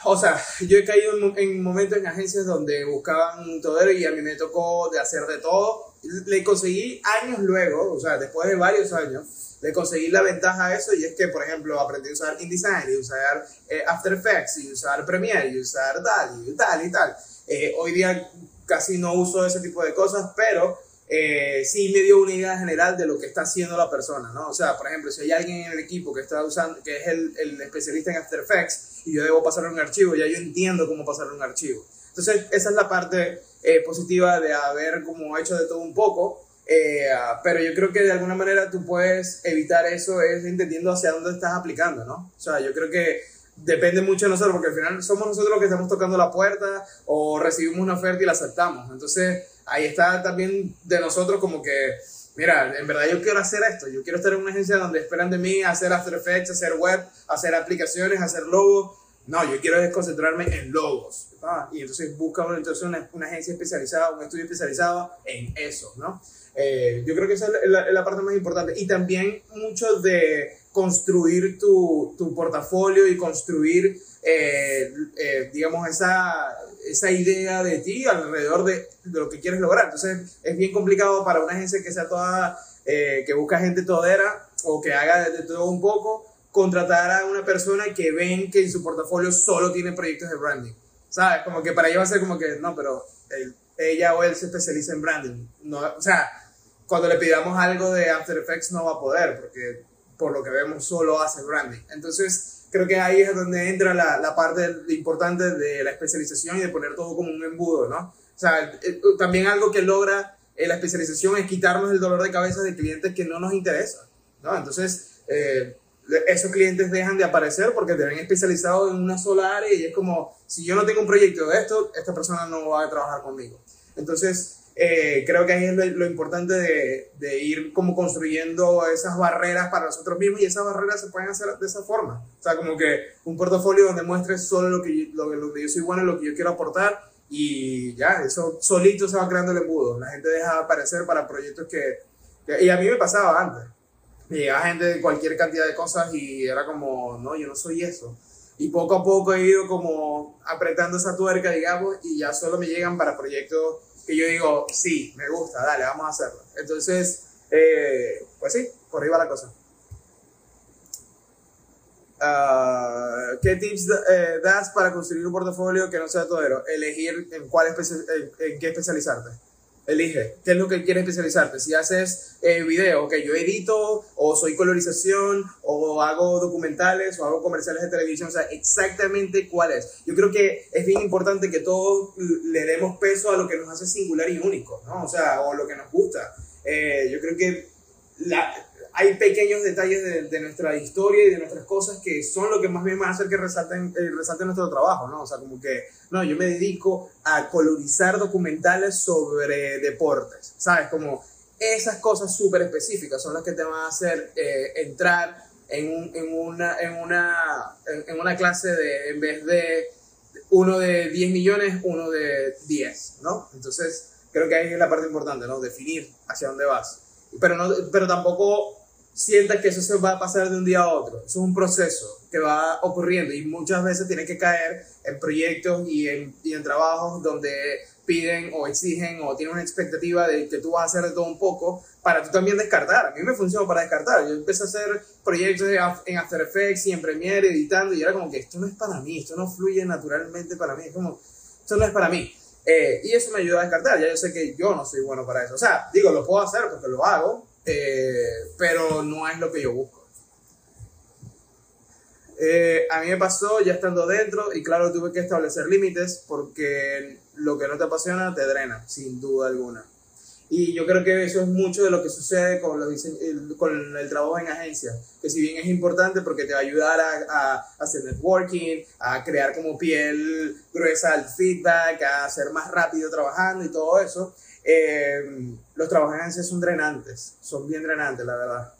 o sea, [LAUGHS] yo he caído en, momentos en agencias donde buscaban un todero y a mí me tocó de hacer de todo. Le conseguí años luego, o sea, después de varios años, le conseguí la ventaja a eso y es que, por ejemplo, aprendí a usar InDesign y usar eh, After Effects y usar Premiere y usar tal y tal y tal. Eh, hoy día casi no uso ese tipo de cosas, pero eh, sí me dio una idea general de lo que está haciendo la persona, ¿no? O sea, por ejemplo, si hay alguien en el equipo que está usando, que es el, el especialista en After Effects, y yo debo pasarle un archivo, ya yo entiendo cómo pasarle un archivo. Entonces, esa es la parte eh, positiva de haber como hecho de todo un poco Eh, pero yo creo que de alguna manera tú puedes evitar eso es entendiendo hacia dónde estás aplicando, ¿no? O sea, yo creo que depende mucho de nosotros, porque al final somos nosotros los que estamos tocando la puerta o recibimos una oferta y la aceptamos. Entonces, ahí está también de nosotros como que, mira, en verdad yo quiero hacer esto, yo quiero estar en una agencia donde esperan de mí hacer After Effects, hacer web, hacer aplicaciones, hacer logos. No, yo quiero concentrarme en logos. Y entonces busca entonces una, agencia especializada, un estudio especializado en eso, ¿no? Eh, yo creo que esa es la, parte más importante. Y también mucho de construir tu, tu portafolio y construir, eh, eh, digamos, esa, esa idea de ti alrededor de, de, lo que quieres lograr. Entonces, es bien complicado para una agencia que sea toda, que busca gente todera o que haga de, todo un poco, contratar a una persona que ven que en su portafolio solo tiene proyectos de branding. ¿Sabes? Como que para ella va a ser como que, no, pero ella o él se especializa en branding. No, o sea, cuando le pidamos algo de After Effects no va a poder, porque por lo que vemos solo hace branding. Entonces, creo que ahí es donde entra la, la parte importante de la especialización y de poner todo como un embudo, ¿no? O sea, eh, también algo que logra eh, la especialización es quitarnos el dolor de cabeza de clientes que no nos interesan, ¿no? Entonces, eh, esos clientes dejan de aparecer porque te ven especializado en una sola área y es como, si yo no tengo un proyecto de esto, esta persona no va a trabajar conmigo. Entonces, eh, creo que ahí es lo, importante de, de, ir como construyendo esas barreras para nosotros mismos y esas barreras se pueden hacer de esa forma. O sea, como que un portafolio donde muestres solo lo que, yo, lo, lo que yo soy bueno, lo que yo quiero aportar y ya, eso solito se va creando el embudo. La gente deja de aparecer para proyectos que, que... y a mí me pasaba antes. Me llegaba gente de cualquier cantidad de cosas y era como, no, yo no soy eso. Y poco a poco he ido como apretando esa tuerca, digamos, y ya solo me llegan para proyectos que yo digo, sí, me gusta, dale, vamos a hacerlo. Entonces, eh, pues sí, por ahí va la cosa. Uh, ¿Qué tips eh, das para construir un portafolio que no sea todero? Elegir en, cuál en, en qué especializarte elige qué es lo que quieres especializarte. Si haces eh, video, que yo edito, o soy colorización, o hago documentales, o hago comerciales de televisión, o sea, exactamente cuál es. Yo creo que es bien importante que todos le demos peso a lo que nos hace singular y único, ¿no? O sea, o lo que nos gusta. Eh, yo creo que la, hay pequeños detalles de, de, nuestra historia y de nuestras cosas que son lo que más bien van a hacer que resalten, eh, resalten nuestro trabajo, ¿no? O sea, como que, no, yo me dedico a colorizar documentales sobre deportes, ¿sabes? Como esas cosas súper específicas son las que te van a hacer eh, entrar en, un, en, una, en, una, en, una clase de, en vez de uno de 10 millones, uno de 10, ¿no? Entonces, creo que ahí es la parte importante, ¿no? Definir hacia dónde vas. Pero, no, pero tampoco sienta que eso se va a pasar de un día a otro. Eso es un proceso que va ocurriendo y muchas veces tiene que caer en proyectos y en, y en trabajos donde piden o exigen o tienen una expectativa de que tú vas a hacer de todo un poco para tú también descartar. A mí me funcionó para descartar. Yo empecé a hacer proyectos en After Effects y en Premiere editando y era como que esto no es para mí, esto no fluye naturalmente para mí, es como, esto no es para mí. Eh, y eso me ayudó a descartar. Ya yo sé que yo no soy bueno para eso. O sea, digo, lo puedo hacer porque lo hago, eh, pero no es lo que yo busco. Eh, a mí me pasó ya estando dentro y claro, tuve que establecer límites porque lo que no te apasiona te drena, sin duda alguna. Y yo creo que eso es mucho de lo que sucede con, los el, con el trabajo en agencia, que si bien es importante porque te va a ayudar a, a, hacer networking, a crear como piel gruesa al feedback, a ser más rápido trabajando y todo eso, eh, los trabajos en agencia son drenantes, son bien drenantes, la verdad.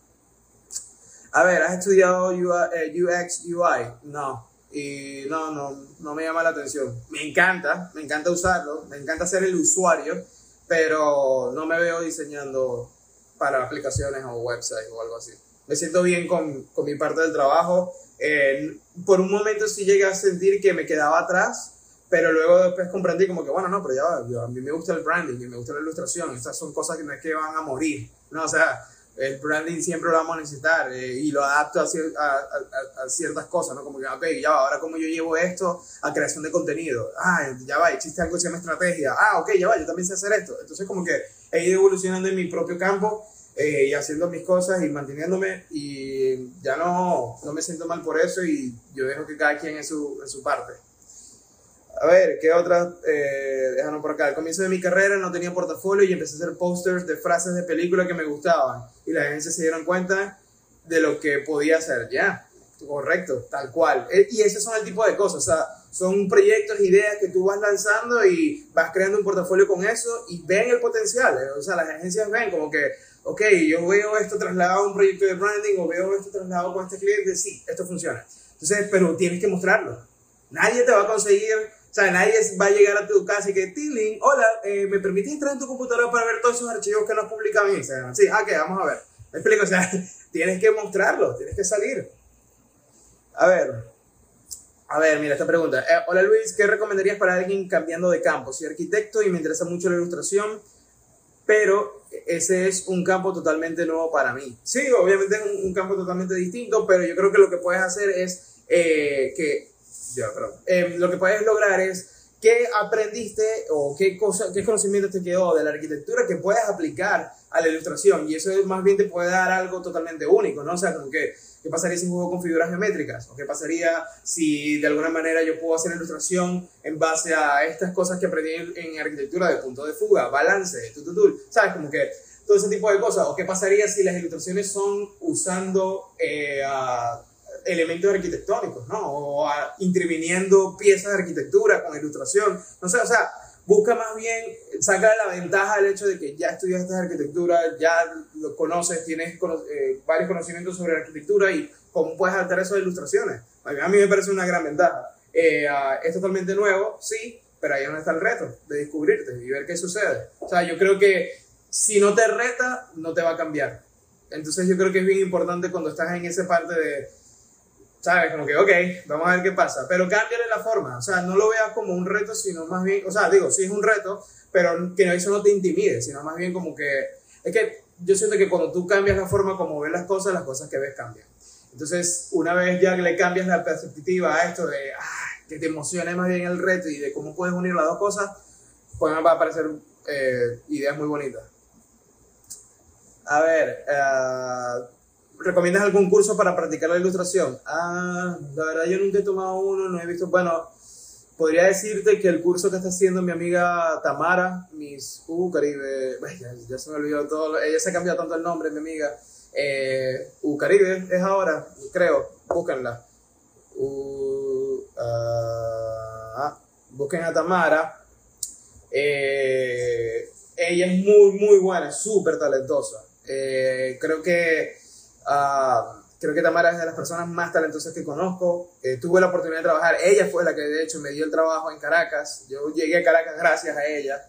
A ver, ¿has estudiado UX, UI? Eh, no. Y no, no, no me llama la atención. Me encanta, me encanta usarlo, me encanta ser el usuario, pero no me veo diseñando para aplicaciones o websites o algo así. Me siento bien con, con mi parte del trabajo. Eh, por un momento sí llegué a sentir que me quedaba atrás, pero luego después comprendí como que, bueno, no, pero ya a mí me gusta el branding y me gusta la ilustración, estas son cosas que no es que van a morir, no, o sea, el branding siempre lo vamos a necesitar eh, y lo adapto a, a, a, ciertas cosas, ¿no? Como que, ok, ya va, ahora como yo llevo esto a creación de contenido, ah, ya va, existe algo que se llama estrategia, ah, ok, ya va, yo también sé hacer esto, entonces como que he ido evolucionando en mi propio campo eh, y haciendo mis cosas y manteniéndome y ya no, no me siento mal por eso y yo dejo que cada quien en su, en su parte. A ver, ¿qué otras? Eh, déjanos por acá. Al comienzo de mi carrera no tenía portafolio y empecé a hacer posters de frases de películas que me gustaban. Y la agencia se dieron cuenta de lo que podía hacer. Ya, correcto, tal cual. Eh, y esos son el tipo de cosas. O sea, son proyectos, ideas que tú vas lanzando y vas creando un portafolio con eso y ven el potencial. Eh. O sea, las agencias ven como que, ok, yo veo esto trasladado a un proyecto de branding o veo esto trasladado con este cliente, sí, esto funciona. Entonces, pero tienes que mostrarlo. Nadie te va a conseguir o sea, nadie va a llegar a tu casa y que, Tilling, hola, eh, ¿me permites entrar en tu computadora para ver todos esos archivos que nos publican en Instagram? Sí, ah, que vamos a ver. Me explico, o sea, [LAUGHS] tienes que mostrarlo, tienes que salir. A ver, a ver, mira esta pregunta. Eh, hola Luis, ¿qué recomendarías para alguien cambiando de campo? Soy arquitecto y me interesa mucho la ilustración, pero ese es un campo totalmente nuevo para mí. Sí, obviamente es un, campo totalmente distinto, pero yo creo que lo que puedes hacer es eh, que ya, eh, lo que puedes lograr es qué aprendiste o qué, cosa, qué conocimiento te quedó de la arquitectura que puedes aplicar a la ilustración. Y eso más bien te puede dar algo totalmente único, ¿no? O sea, como que, ¿qué pasaría si juego con figuras geométricas? ¿O qué pasaría si de alguna manera yo puedo hacer ilustración en base a estas cosas que aprendí en, arquitectura de punto de fuga, balance, tu, tu, ¿sabes? Como que todo ese tipo de cosas. ¿O qué pasaría si las ilustraciones son usando... Eh, elementos arquitectónicos, ¿no? O interviniendo piezas de arquitectura con ilustración. No sé, o sea, busca más bien, saca la ventaja del hecho de que ya estudiaste arquitectura, ya lo conoces, tienes eh, varios conocimientos sobre arquitectura y cómo puedes alterar eso de ilustraciones. A mí me parece una gran ventaja. Eh, ah, es totalmente nuevo, sí, pero ahí es donde está el reto, de descubrirte y ver qué sucede. O sea, yo creo que si no te reta, no te va a cambiar. Entonces yo creo que es bien importante cuando estás en esa parte de ¿sabes? Como que, ok, vamos a ver qué pasa. Pero cámbiale la forma, o sea, no lo veas como un reto, sino más bien, o sea, digo, sí es un reto, pero que eso no te intimide, sino más bien como que, es que yo siento que cuando tú cambias la forma como ves las cosas, las cosas que ves cambian. Entonces, una vez ya le cambias la perspectiva a esto de, ah, que te emocione más bien el reto y de cómo puedes unir las dos cosas, pues me va a aparecer eh, ideas muy bonitas. A ver, uh, ¿Recomiendas algún curso para practicar la ilustración? Ah, la verdad yo nunca he tomado uno, no he visto, bueno, podría decirte que el curso que está haciendo mi amiga Tamara, Miss U Caribe, ya, se me olvidó todo, ella se ha cambiado tanto el nombre, mi amiga, eh, Caribe es ahora, creo, búsquenla. U, uh, busquen a Tamara. Eh, ella es muy, muy buena, súper talentosa. Eh, creo que Ah, creo que Tamara es de las personas más talentosas que conozco. Eh, tuve la oportunidad de trabajar. Ella fue la que de hecho me dio el trabajo en Caracas. Yo llegué a Caracas gracias a ella.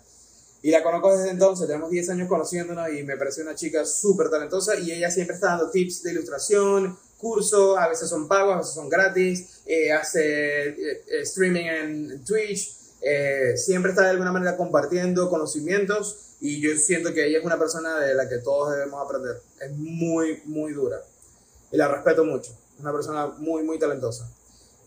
Y la conozco desde entonces. Tenemos 10 años conociéndonos y me pareció una chica súper talentosa. Y ella siempre está dando tips de ilustración, cursos. A veces son pagos, a veces son gratis. Eh, hace eh, streaming en Twitch. siempre está de alguna manera compartiendo conocimientos y yo siento que ella es una persona de la que todos debemos aprender. Es muy, muy dura. Y la respeto mucho. Es una persona muy, muy talentosa.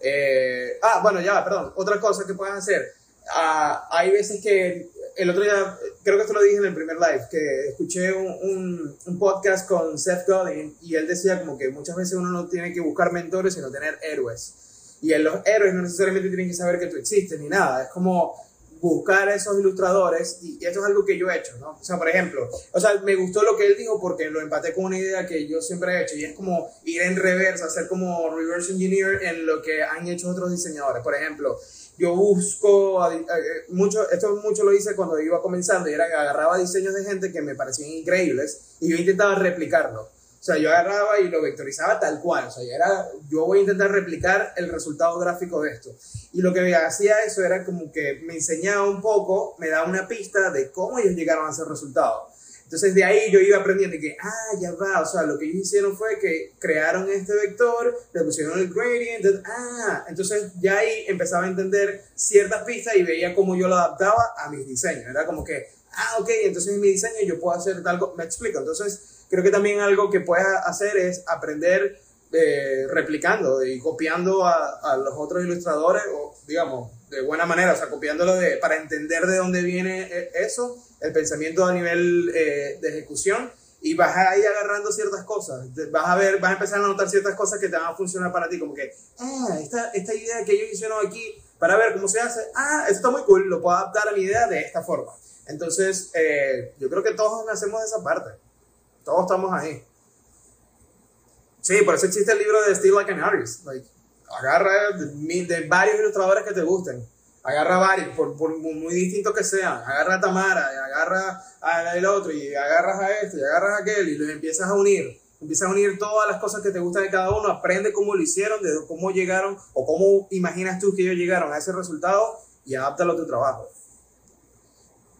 Eh, ah, bueno, ya, perdón. Otra cosa que puedes hacer. Ah, hay veces que el otro día, creo que esto lo dije en el primer live, que escuché un, un, podcast con Seth Godin y él decía como que muchas veces uno no tiene que buscar mentores, sino tener héroes. Y en los héroes no necesariamente tienen que saber que tú existes ni nada. Es como buscar a esos ilustradores, y esto es algo que yo he hecho, ¿no? O sea, por ejemplo, o sea, me gustó lo que él dijo porque lo empaté con una idea que yo siempre he hecho, y es como ir en reversa, hacer como reverse engineer en lo que han hecho otros diseñadores. Por ejemplo, yo busco, eh, mucho, esto mucho lo hice cuando iba comenzando, y era que agarraba diseños de gente que me parecían increíbles, y yo intentaba replicarlo. O sea, yo agarraba y lo vectorizaba tal cual. O sea, era, yo voy a intentar replicar el resultado gráfico de esto. Y lo que me hacía eso era como que me enseñaba un poco, me daba una pista de cómo ellos llegaron a ese resultado. Entonces de ahí yo iba aprendiendo que, ah, ya va, o sea, lo que ellos hicieron fue que crearon este vector, le pusieron el gradient, ah, entonces ya ahí empezaba a entender ciertas pistas y veía cómo yo lo adaptaba a mis diseños. Era como que, ah, ok, entonces en mi diseño yo puedo hacer algo, me explico. Entonces creo que también algo que puedes hacer es aprender eh, replicando y copiando a, los otros ilustradores, o digamos, de buena manera, o sea, copiándolo de, para entender de dónde viene eh, eso, el pensamiento a nivel eh, de ejecución, y vas a ir agarrando ciertas cosas, vas a ver, vas a empezar a notar ciertas cosas que te van a funcionar para ti, como que, ah, esta, esta idea que ellos hicieron aquí para ver cómo se hace. Ah, esto está muy cool, lo puedo adaptar a mi idea de esta forma. Entonces, eh, yo creo que todos nacemos de esa parte. Todos estamos ahí. Sí, por eso existe el libro de Steve Like an Artist. Like, agarra de, varios ilustradores que te gusten. Agarra varios, por, por, muy distintos que sean. Agarra a Tamara, agarra al otro, y agarras a este, y agarras a aquel, y los empiezas a unir. Empiezas a unir todas las cosas que te gustan de cada uno. Aprende cómo lo hicieron, de cómo llegaron, o cómo imaginas tú que ellos llegaron a ese resultado, y adáptalo a tu trabajo.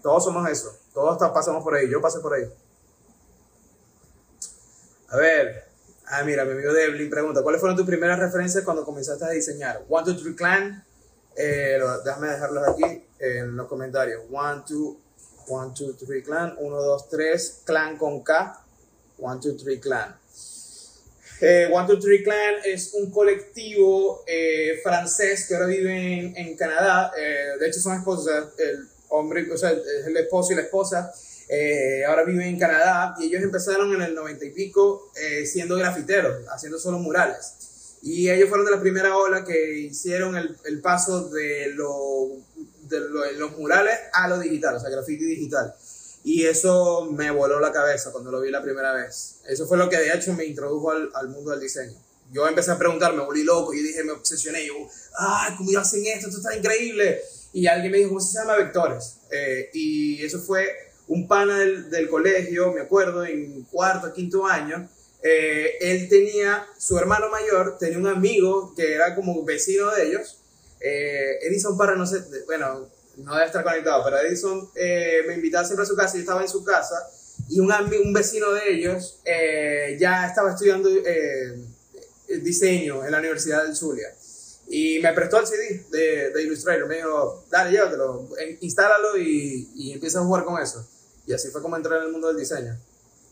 Todos somos eso. Todos pasamos por ahí. Yo pasé por ahí. A ver. Ah, mira, mi amigo Devlin pregunta, ¿cuáles fueron tus primeras referencias cuando comenzaste a diseñar? One, two, three, clan. Eh, déjame dejarlos aquí en los comentarios. One, two, one, two, three, clan. Uno, dos, tres, clan con K. One, two, three, clan. Eh, One, two, three, clan es un colectivo eh, francés que ahora vive en, en Canadá. Eh, de hecho, son esposas. El, hombre, o sea, es el esposo y la esposa, eh, ahora viven en Canadá y ellos empezaron en el 90 y pico eh, siendo grafiteros, haciendo solo murales. Y ellos fueron de la primera ola que hicieron el, el paso de, lo, de, los murales a lo digital, o sea, graffiti digital. Y eso me voló la cabeza cuando lo vi la primera vez. Eso fue lo que de hecho me introdujo al, al mundo del diseño. Yo empecé a preguntar, me volví loco y dije, me obsesioné. Yo, ¡ay, cómo hacen esto! Esto está increíble y alguien me dijo, ¿cómo se llama? Vectores. Eh, y eso fue un pana del, del, colegio, me acuerdo, en cuarto, quinto año. Eh, él tenía, su hermano mayor tenía un amigo que era como vecino de ellos. Eh, Edison Parra, no sé, bueno, no debe estar conectado, pero Edison me invitaba siempre a su casa, yo estaba en su casa, y un, un vecino de ellos ya estaba estudiando diseño en la Universidad del Zulia. Y me prestó el CD de, de Illustrator. Me dijo, dale, llévatelo, instálalo y, y empieza a jugar con eso. Y así fue como entré en el mundo del diseño.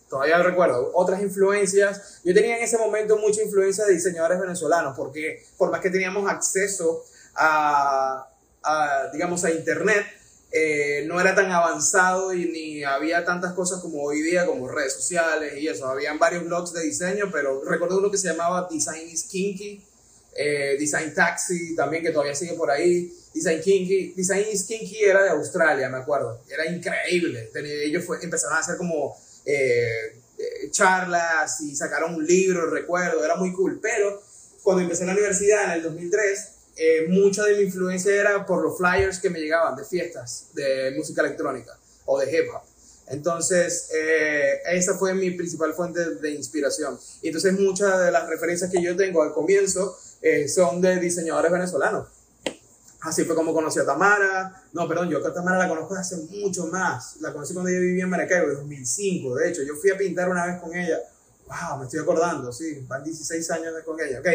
Todavía recuerdo. Otras influencias. Yo tenía en ese momento mucha influencia de diseñadores venezolanos, porque por más que teníamos acceso a, a digamos, a Internet, eh, no era tan avanzado y ni había tantas cosas como hoy día, como redes sociales y eso. Habían varios blogs de diseño, pero recuerdo uno que se llamaba Design is Kinky, eh, Design Taxi también, que todavía sigue por ahí. Design Kinky. Design Kinky era de Australia, me acuerdo. Era increíble. Ellos fue, empezaron a hacer como eh, eh, charlas y sacaron un libro, recuerdo. Era muy cool. Pero cuando empecé en la universidad en el 2003, mucha de mi influencia era por los flyers que me llegaban de fiestas de música electrónica o de hip hop. Entonces, esa fue mi principal fuente de inspiración. Entonces muchas de las referencias que yo tengo al comienzo eh, son de diseñadores venezolanos. Así fue como conocí a Tamara. No, perdón, yo a Tamara la conozco hace mucho más. La conocí cuando ella vivía en Maracaibo, en 2005. De hecho, yo fui a pintar una vez con ella. Wow, me estoy acordando, sí, van 16 años con ella, ok.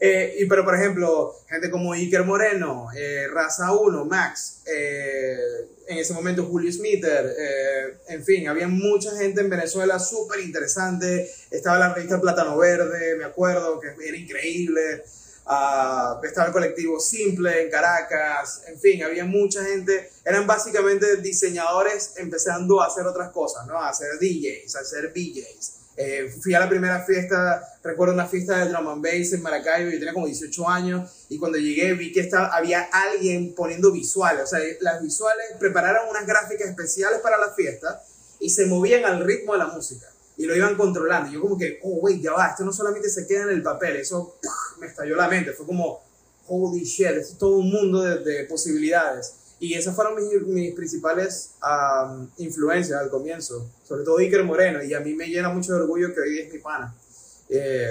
Eh, y, pero, por ejemplo, gente como Iker Moreno, eh, Raza 1, Max, en ese momento Julio Smither, en fin, había mucha gente en Venezuela súper interesante. Estaba la revista Plátano Verde, me acuerdo, que era increíble estaba el colectivo Simple en Caracas, en fin, había mucha gente, eran básicamente diseñadores empezando a hacer otras cosas, ¿no? A hacer DJs, a hacer BJs. Eh, fui a la primera fiesta, recuerdo una fiesta de drum and bass en Maracaibo, yo tenía como 18 años, y cuando llegué vi que estaba, había alguien poniendo visuales, o sea, las visuales prepararon unas gráficas especiales para la fiesta y se movían al ritmo de la música y lo iban controlando. Yo como que, oh, wait, ya va, esto no solamente se queda en el papel, eso me estalló la mente, fue como, holy shit, es todo un mundo de, de posibilidades. Y esas fueron mis, mis principales influencias al comienzo, sobre todo Iker Moreno, y a mí me llena mucho de orgullo que hoy es mi pana. Eh,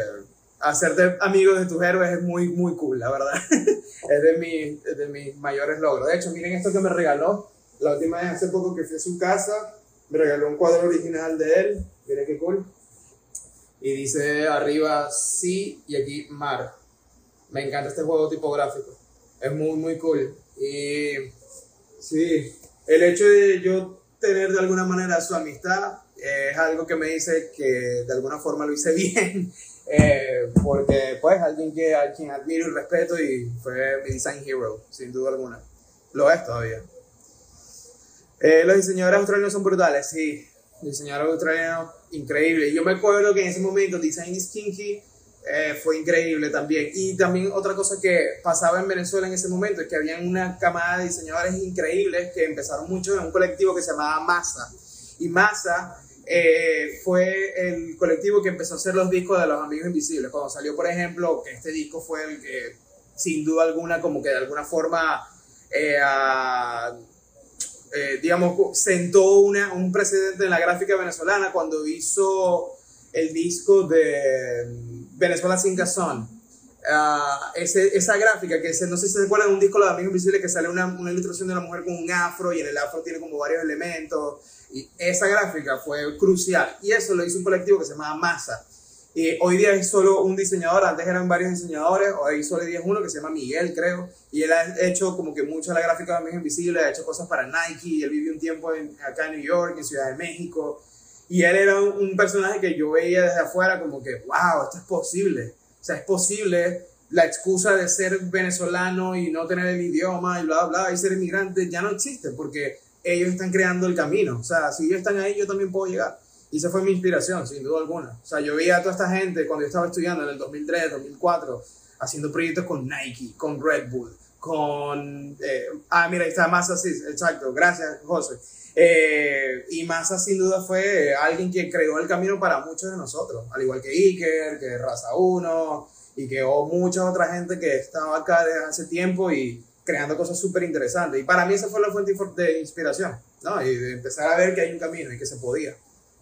hacerte amigos de tus héroes es muy, muy cool, la verdad. [LAUGHS] es, de mi, de mis mayores logros. De hecho, miren esto que me regaló la última vez hace poco que fui a su casa, me regaló un cuadro original de él Miren qué cool. Y dice arriba sí y aquí mar. Me encanta este juego tipográfico. Es muy, muy cool. Y sí, el hecho de yo tener de alguna manera su amistad es algo que me dice que de alguna forma lo hice [LAUGHS] bien. Eh, porque pues alguien que, a quien admiro y respeto y fue mi design hero, sin duda alguna. Lo es todavía. Eh, los diseñadores australianos son brutales, sí diseñador australiano increíble. Yo me acuerdo que en ese momento Design is Kinky eh, fue increíble también. Y también otra cosa que pasaba en Venezuela en ese momento es que habían una camada de diseñadores increíbles que empezaron mucho en un colectivo que se llamaba Masa. Y Masa eh, fue el colectivo que empezó a hacer los discos de los Amigos Invisibles. Cuando salió, por ejemplo, que este disco fue el que, sin duda alguna, como que de alguna forma, eh, digamos, sentó una, un precedente en la gráfica venezolana cuando hizo el disco de Venezuela sin Gazón. Uh, esa gráfica que no sé si se acuerdan de un disco de Amigos Invisibles que sale una, una, ilustración de una mujer con un afro y en el afro tiene como varios elementos. Y esa gráfica fue crucial. Y eso lo hizo un colectivo que se llama Masa y hoy día es solo un diseñador, antes eran varios diseñadores, hoy solo hay uno que se llama Miguel creo y él ha hecho como que mucho la gráfica de Amigos Invisibles, ha hecho cosas para Nike y él vivió un tiempo en, acá en New York, en Ciudad de México y él era un, personaje que yo veía desde afuera como que, wow, esto es posible. O sea, es posible la excusa de ser venezolano y no tener el idioma y bla, bla, y ser inmigrante ya no existe porque ellos están creando el camino. O sea, si ellos están ahí, yo también puedo llegar. Y esa fue mi inspiración, sin duda alguna. O sea, yo veía a toda esta gente cuando yo estaba estudiando en el 2003, 2004, haciendo proyectos con Nike, con Red Bull, con... Eh, ah, mira, ahí está más así, exacto. Gracias, José eh, y Massa sin duda fue alguien que creó el camino para muchos de nosotros, al igual que Iker, que Raza 1 y que o mucha otra gente que estaba acá desde hace tiempo y creando cosas súper interesantes. Y para mí esa fue la fuente de inspiración, ¿no? Y de empezar a ver que hay un camino y que se podía.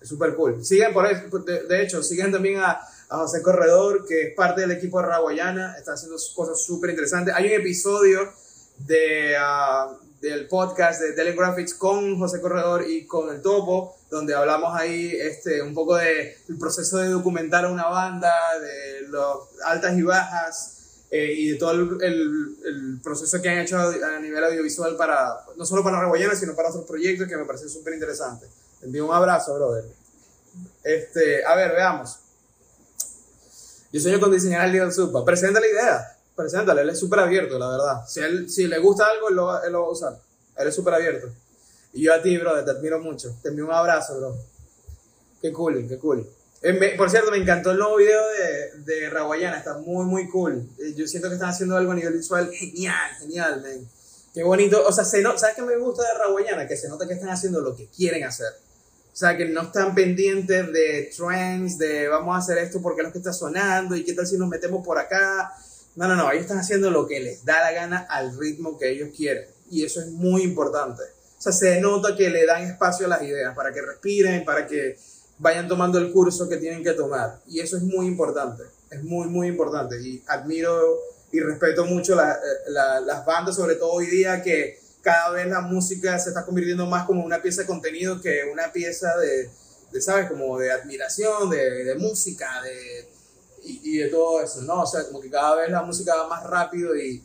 Súper cool. Siguen por eso, de, hecho, siguen también a, a, José Corredor, que es parte del equipo de Raguayana, está haciendo cosas súper interesantes. Hay un episodio de, uh, del podcast de Telegraphics con José Corredor y con el Topo, donde hablamos ahí este, un poco del proceso de documentar a una banda, de las altas y bajas eh, y de todo el, proceso que han hecho a nivel audiovisual para, no solo para Reguayana, sino para otros proyectos que me parece súper interesante. Te envío un abrazo, brother. Este, a ver, veamos. Yo sueño con diseñar el Little Supa. Presenta la idea preséntale, él es súper abierto, la verdad. Si, él, si le gusta algo, él lo, va a usar. Él es súper abierto. Y yo a ti, brother, te admiro mucho. Te envío un abrazo, bro. Qué cool, qué cool. Eh, por cierto, me encantó el nuevo video de, de Raguayana, está muy, muy cool. Eh, yo siento que están haciendo algo a nivel visual genial, genial, man. Qué bonito. O sea, se no, ¿sabes qué me gusta de Raguayana? Que se nota que están haciendo lo que quieren hacer. O sea, que no están pendientes de trends, de vamos a hacer esto porque es lo que está sonando y qué tal si nos metemos por acá no, no, no, ellos están haciendo lo que les da la gana al ritmo que ellos quieren. Y eso es muy importante. O sea, se nota que le dan espacio a las ideas para que respiren, para que vayan tomando el curso que tienen que tomar. Y eso es muy importante. Es muy, muy importante. Y admiro y respeto mucho la, las bandas, sobre todo hoy día, que cada vez la música se está convirtiendo más como una pieza de contenido que una pieza de, de ¿sabes? Como de admiración, de, música, de y, de todo eso, ¿no? O sea, como que cada vez la música va más rápido y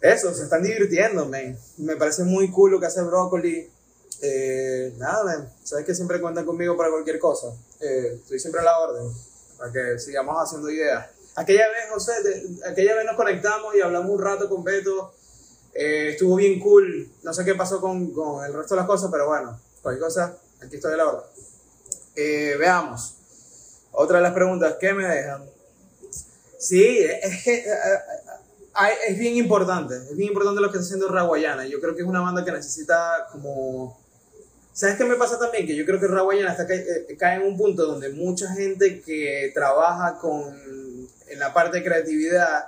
eso, se están divirtiendo, man. Me parece muy cool lo que hace Broccoli. Eh, nada, man. Sabes que siempre cuentan conmigo para cualquier cosa. Eh, estoy siempre a la orden para que sigamos haciendo ideas. Aquella vez, José, aquella vez nos conectamos y hablamos un rato con Beto. Eh, estuvo bien cool. No sé qué pasó con, con, el resto de las cosas, pero bueno, cualquier cosa, aquí estoy a la orden. veamos. Otra de las preguntas que me dejan. Sí, es que eh, eh, es bien importante, es bien importante lo que está haciendo Raguayana. Yo creo que es una banda que necesita como... ¿Sabes qué me pasa también? Que yo creo que Raguayana está, eh, cae en un punto donde mucha gente que trabaja con, en la parte de creatividad,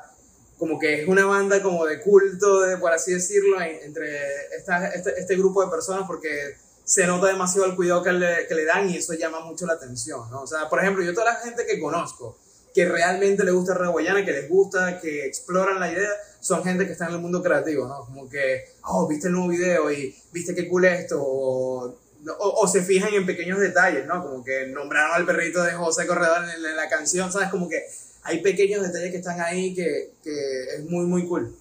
como que es una banda como de culto, de, por así decirlo, entre esta, este, este grupo de personas, porque se nota demasiado el cuidado que le, que le, dan y eso llama mucho la atención, ¿no? O sea, por ejemplo, yo toda la gente que conozco que realmente le gusta Raguayana, que les gusta, que exploran la idea, son gente que está en el mundo creativo, ¿no? Como que, oh, viste el nuevo video y viste qué cool esto, o, o, se fijan en pequeños detalles, ¿no? Como que nombraron al perrito de José Corredor en, en la canción, ¿sabes? Como que hay pequeños detalles que están ahí que, que es muy, muy cool.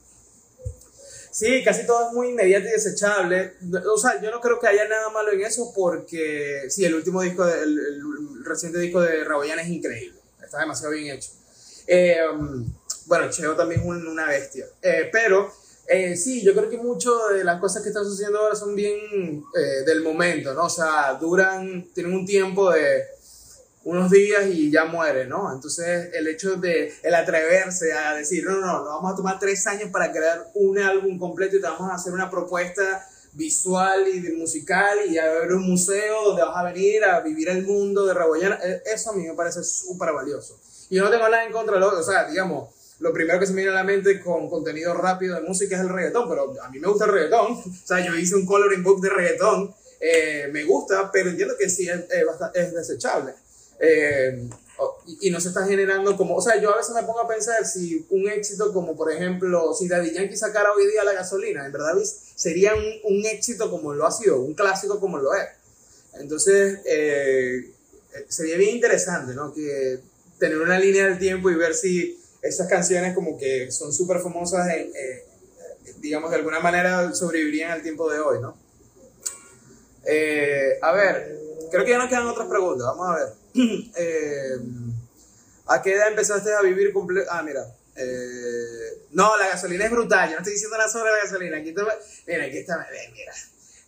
Sí, casi todo es muy inmediato y desechable. O sea, yo no creo que haya nada malo en eso porque, sí, el último disco, el, reciente disco de Raboyana es increíble. Está demasiado bien hecho. Eh, bueno, Cheo también es una bestia. Eh, pero, eh, sí, yo creo que mucho de las cosas que están sucediendo ahora son bien del momento, ¿no? O sea, duran, tienen un tiempo de unos días y ya muere, ¿no? Entonces el hecho de el atreverse a decir, no, no, no, vamos a tomar tres años para crear un álbum completo y te vamos a hacer una propuesta visual y musical y a ver un museo donde vas a venir a vivir el mundo de Rebollana, e, eso a mí me parece súper valioso. Y yo no tengo nada en contra de lo, o sea, digamos, lo primero que se me viene a la mente con contenido rápido de música es el reggaetón, pero a mí me gusta el reggaetón, [LAUGHS] o sea, yo hice un coloring book de reggaetón, eh, me gusta, pero entiendo que sí es, es desechable. Eh, y, no se está generando como, o sea, yo a veces me pongo a pensar si un éxito como por ejemplo, si Daddy Yankee sacara hoy día la gasolina, en verdad sería un, un éxito como lo ha sido, un clásico como lo es. Entonces, eh, sería bien interesante, ¿no? Que tener una línea del tiempo y ver si esas canciones como que son súper famosas, eh, digamos, de alguna manera sobrevivirían al tiempo de hoy, ¿no? a ver, creo que ya nos quedan otras preguntas, vamos a ver. [CLEARS THROAT] Eh, ¿A qué edad empezaste a vivir completo? Ah, mira. Eh, no, la gasolina es brutal. Yo no estoy diciendo nada sobre la gasolina. Aquí mira, aquí está. Mira.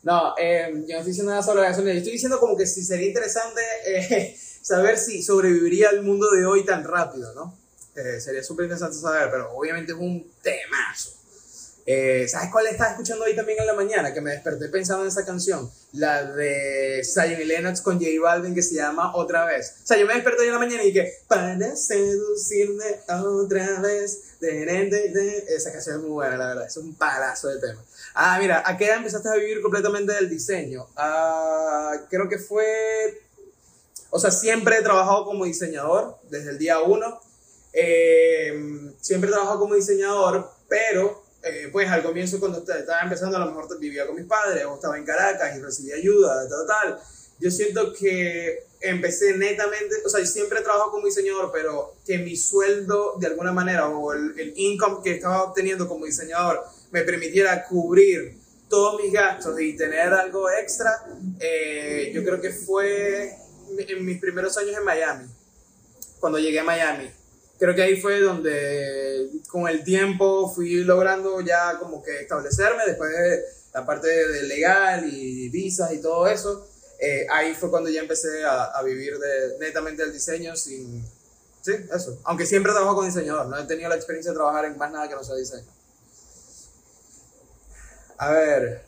No, eh, yo no estoy diciendo nada sobre la gasolina. Yo estoy diciendo como que si sería interesante [LAUGHS] saber si sobreviviría al mundo de hoy tan rápido, ¿no? sería súper interesante saber, pero obviamente es un temazo. Eh, ¿Sabes cuál estaba escuchando hoy también en la mañana? Que me desperté pensando en esa canción. La de Zion Lennox con J Balvin que se llama Otra vez. O sea, yo me desperté hoy en la mañana y dije, para seducirme otra vez. Esa canción es muy buena, la verdad. Es un palazo de tema. Ah, mira, ¿a qué edad empezaste a vivir completamente del diseño? Ah, creo que fue... O sea, siempre he trabajado como diseñador desde el día uno. Eh, siempre he trabajado como diseñador, pero eh, pues al comienzo cuando estaba empezando a lo mejor vivía con mis padres o estaba en Caracas y recibía ayuda, tal, tal. Yo siento que empecé netamente, o sea, yo siempre he trabajado como diseñador, pero que mi sueldo de alguna manera o el, el income que estaba obteniendo como diseñador me permitiera cubrir todos mis gastos y tener algo extra, eh, yo creo que fue en mis primeros años en Miami, cuando llegué a Miami creo que ahí fue donde con el tiempo fui logrando ya como que establecerme, después de la parte de legal y visas y todo eso, eh, ahí fue cuando ya empecé a, a, vivir de, netamente el diseño sin... Sí, eso. Aunque siempre trabajo con diseñador, no he tenido la experiencia de trabajar en más nada que no sea diseño. A ver.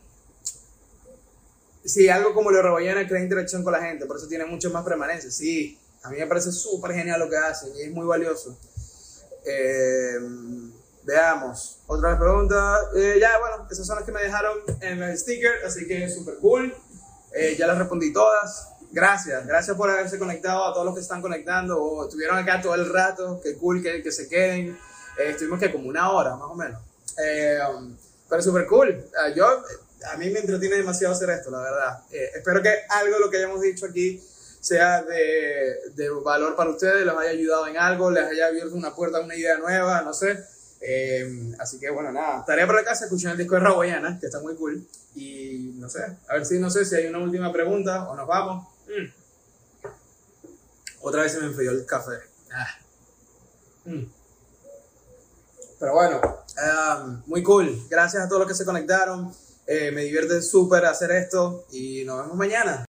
Sí, algo como lo Rebollana crea interacción con la gente, por eso tiene mucho más permanencia. Sí, a mí me parece súper genial lo que hacen y es muy valioso. Eh, veamos, otra pregunta. Eh, ya, bueno, esas son las que me dejaron en el sticker, así que súper cool. Eh, ya las respondí todas. Gracias, gracias por haberse conectado a todos los que están conectando o estuvieron acá todo el rato. Qué cool que, que se queden. estuvimos que como una hora más o menos. pero súper cool. Ah, yo, a mí me entretiene demasiado hacer esto, la verdad. espero que algo de lo que hayamos dicho aquí sea de, de, valor para ustedes, les haya ayudado en algo, les haya abierto una puerta a una idea nueva, no sé. Eh, así que bueno, nada, estaré por la casa escuchando el disco de Raboyana, que está muy cool. Y no sé, a ver si no sé si hay una última pregunta o nos vamos. Mm. Otra vez se me enfrió el café. Ah. Mm. Pero bueno, um, muy cool. Gracias a todos los que se conectaron. Eh, me divierte súper hacer esto y nos vemos mañana.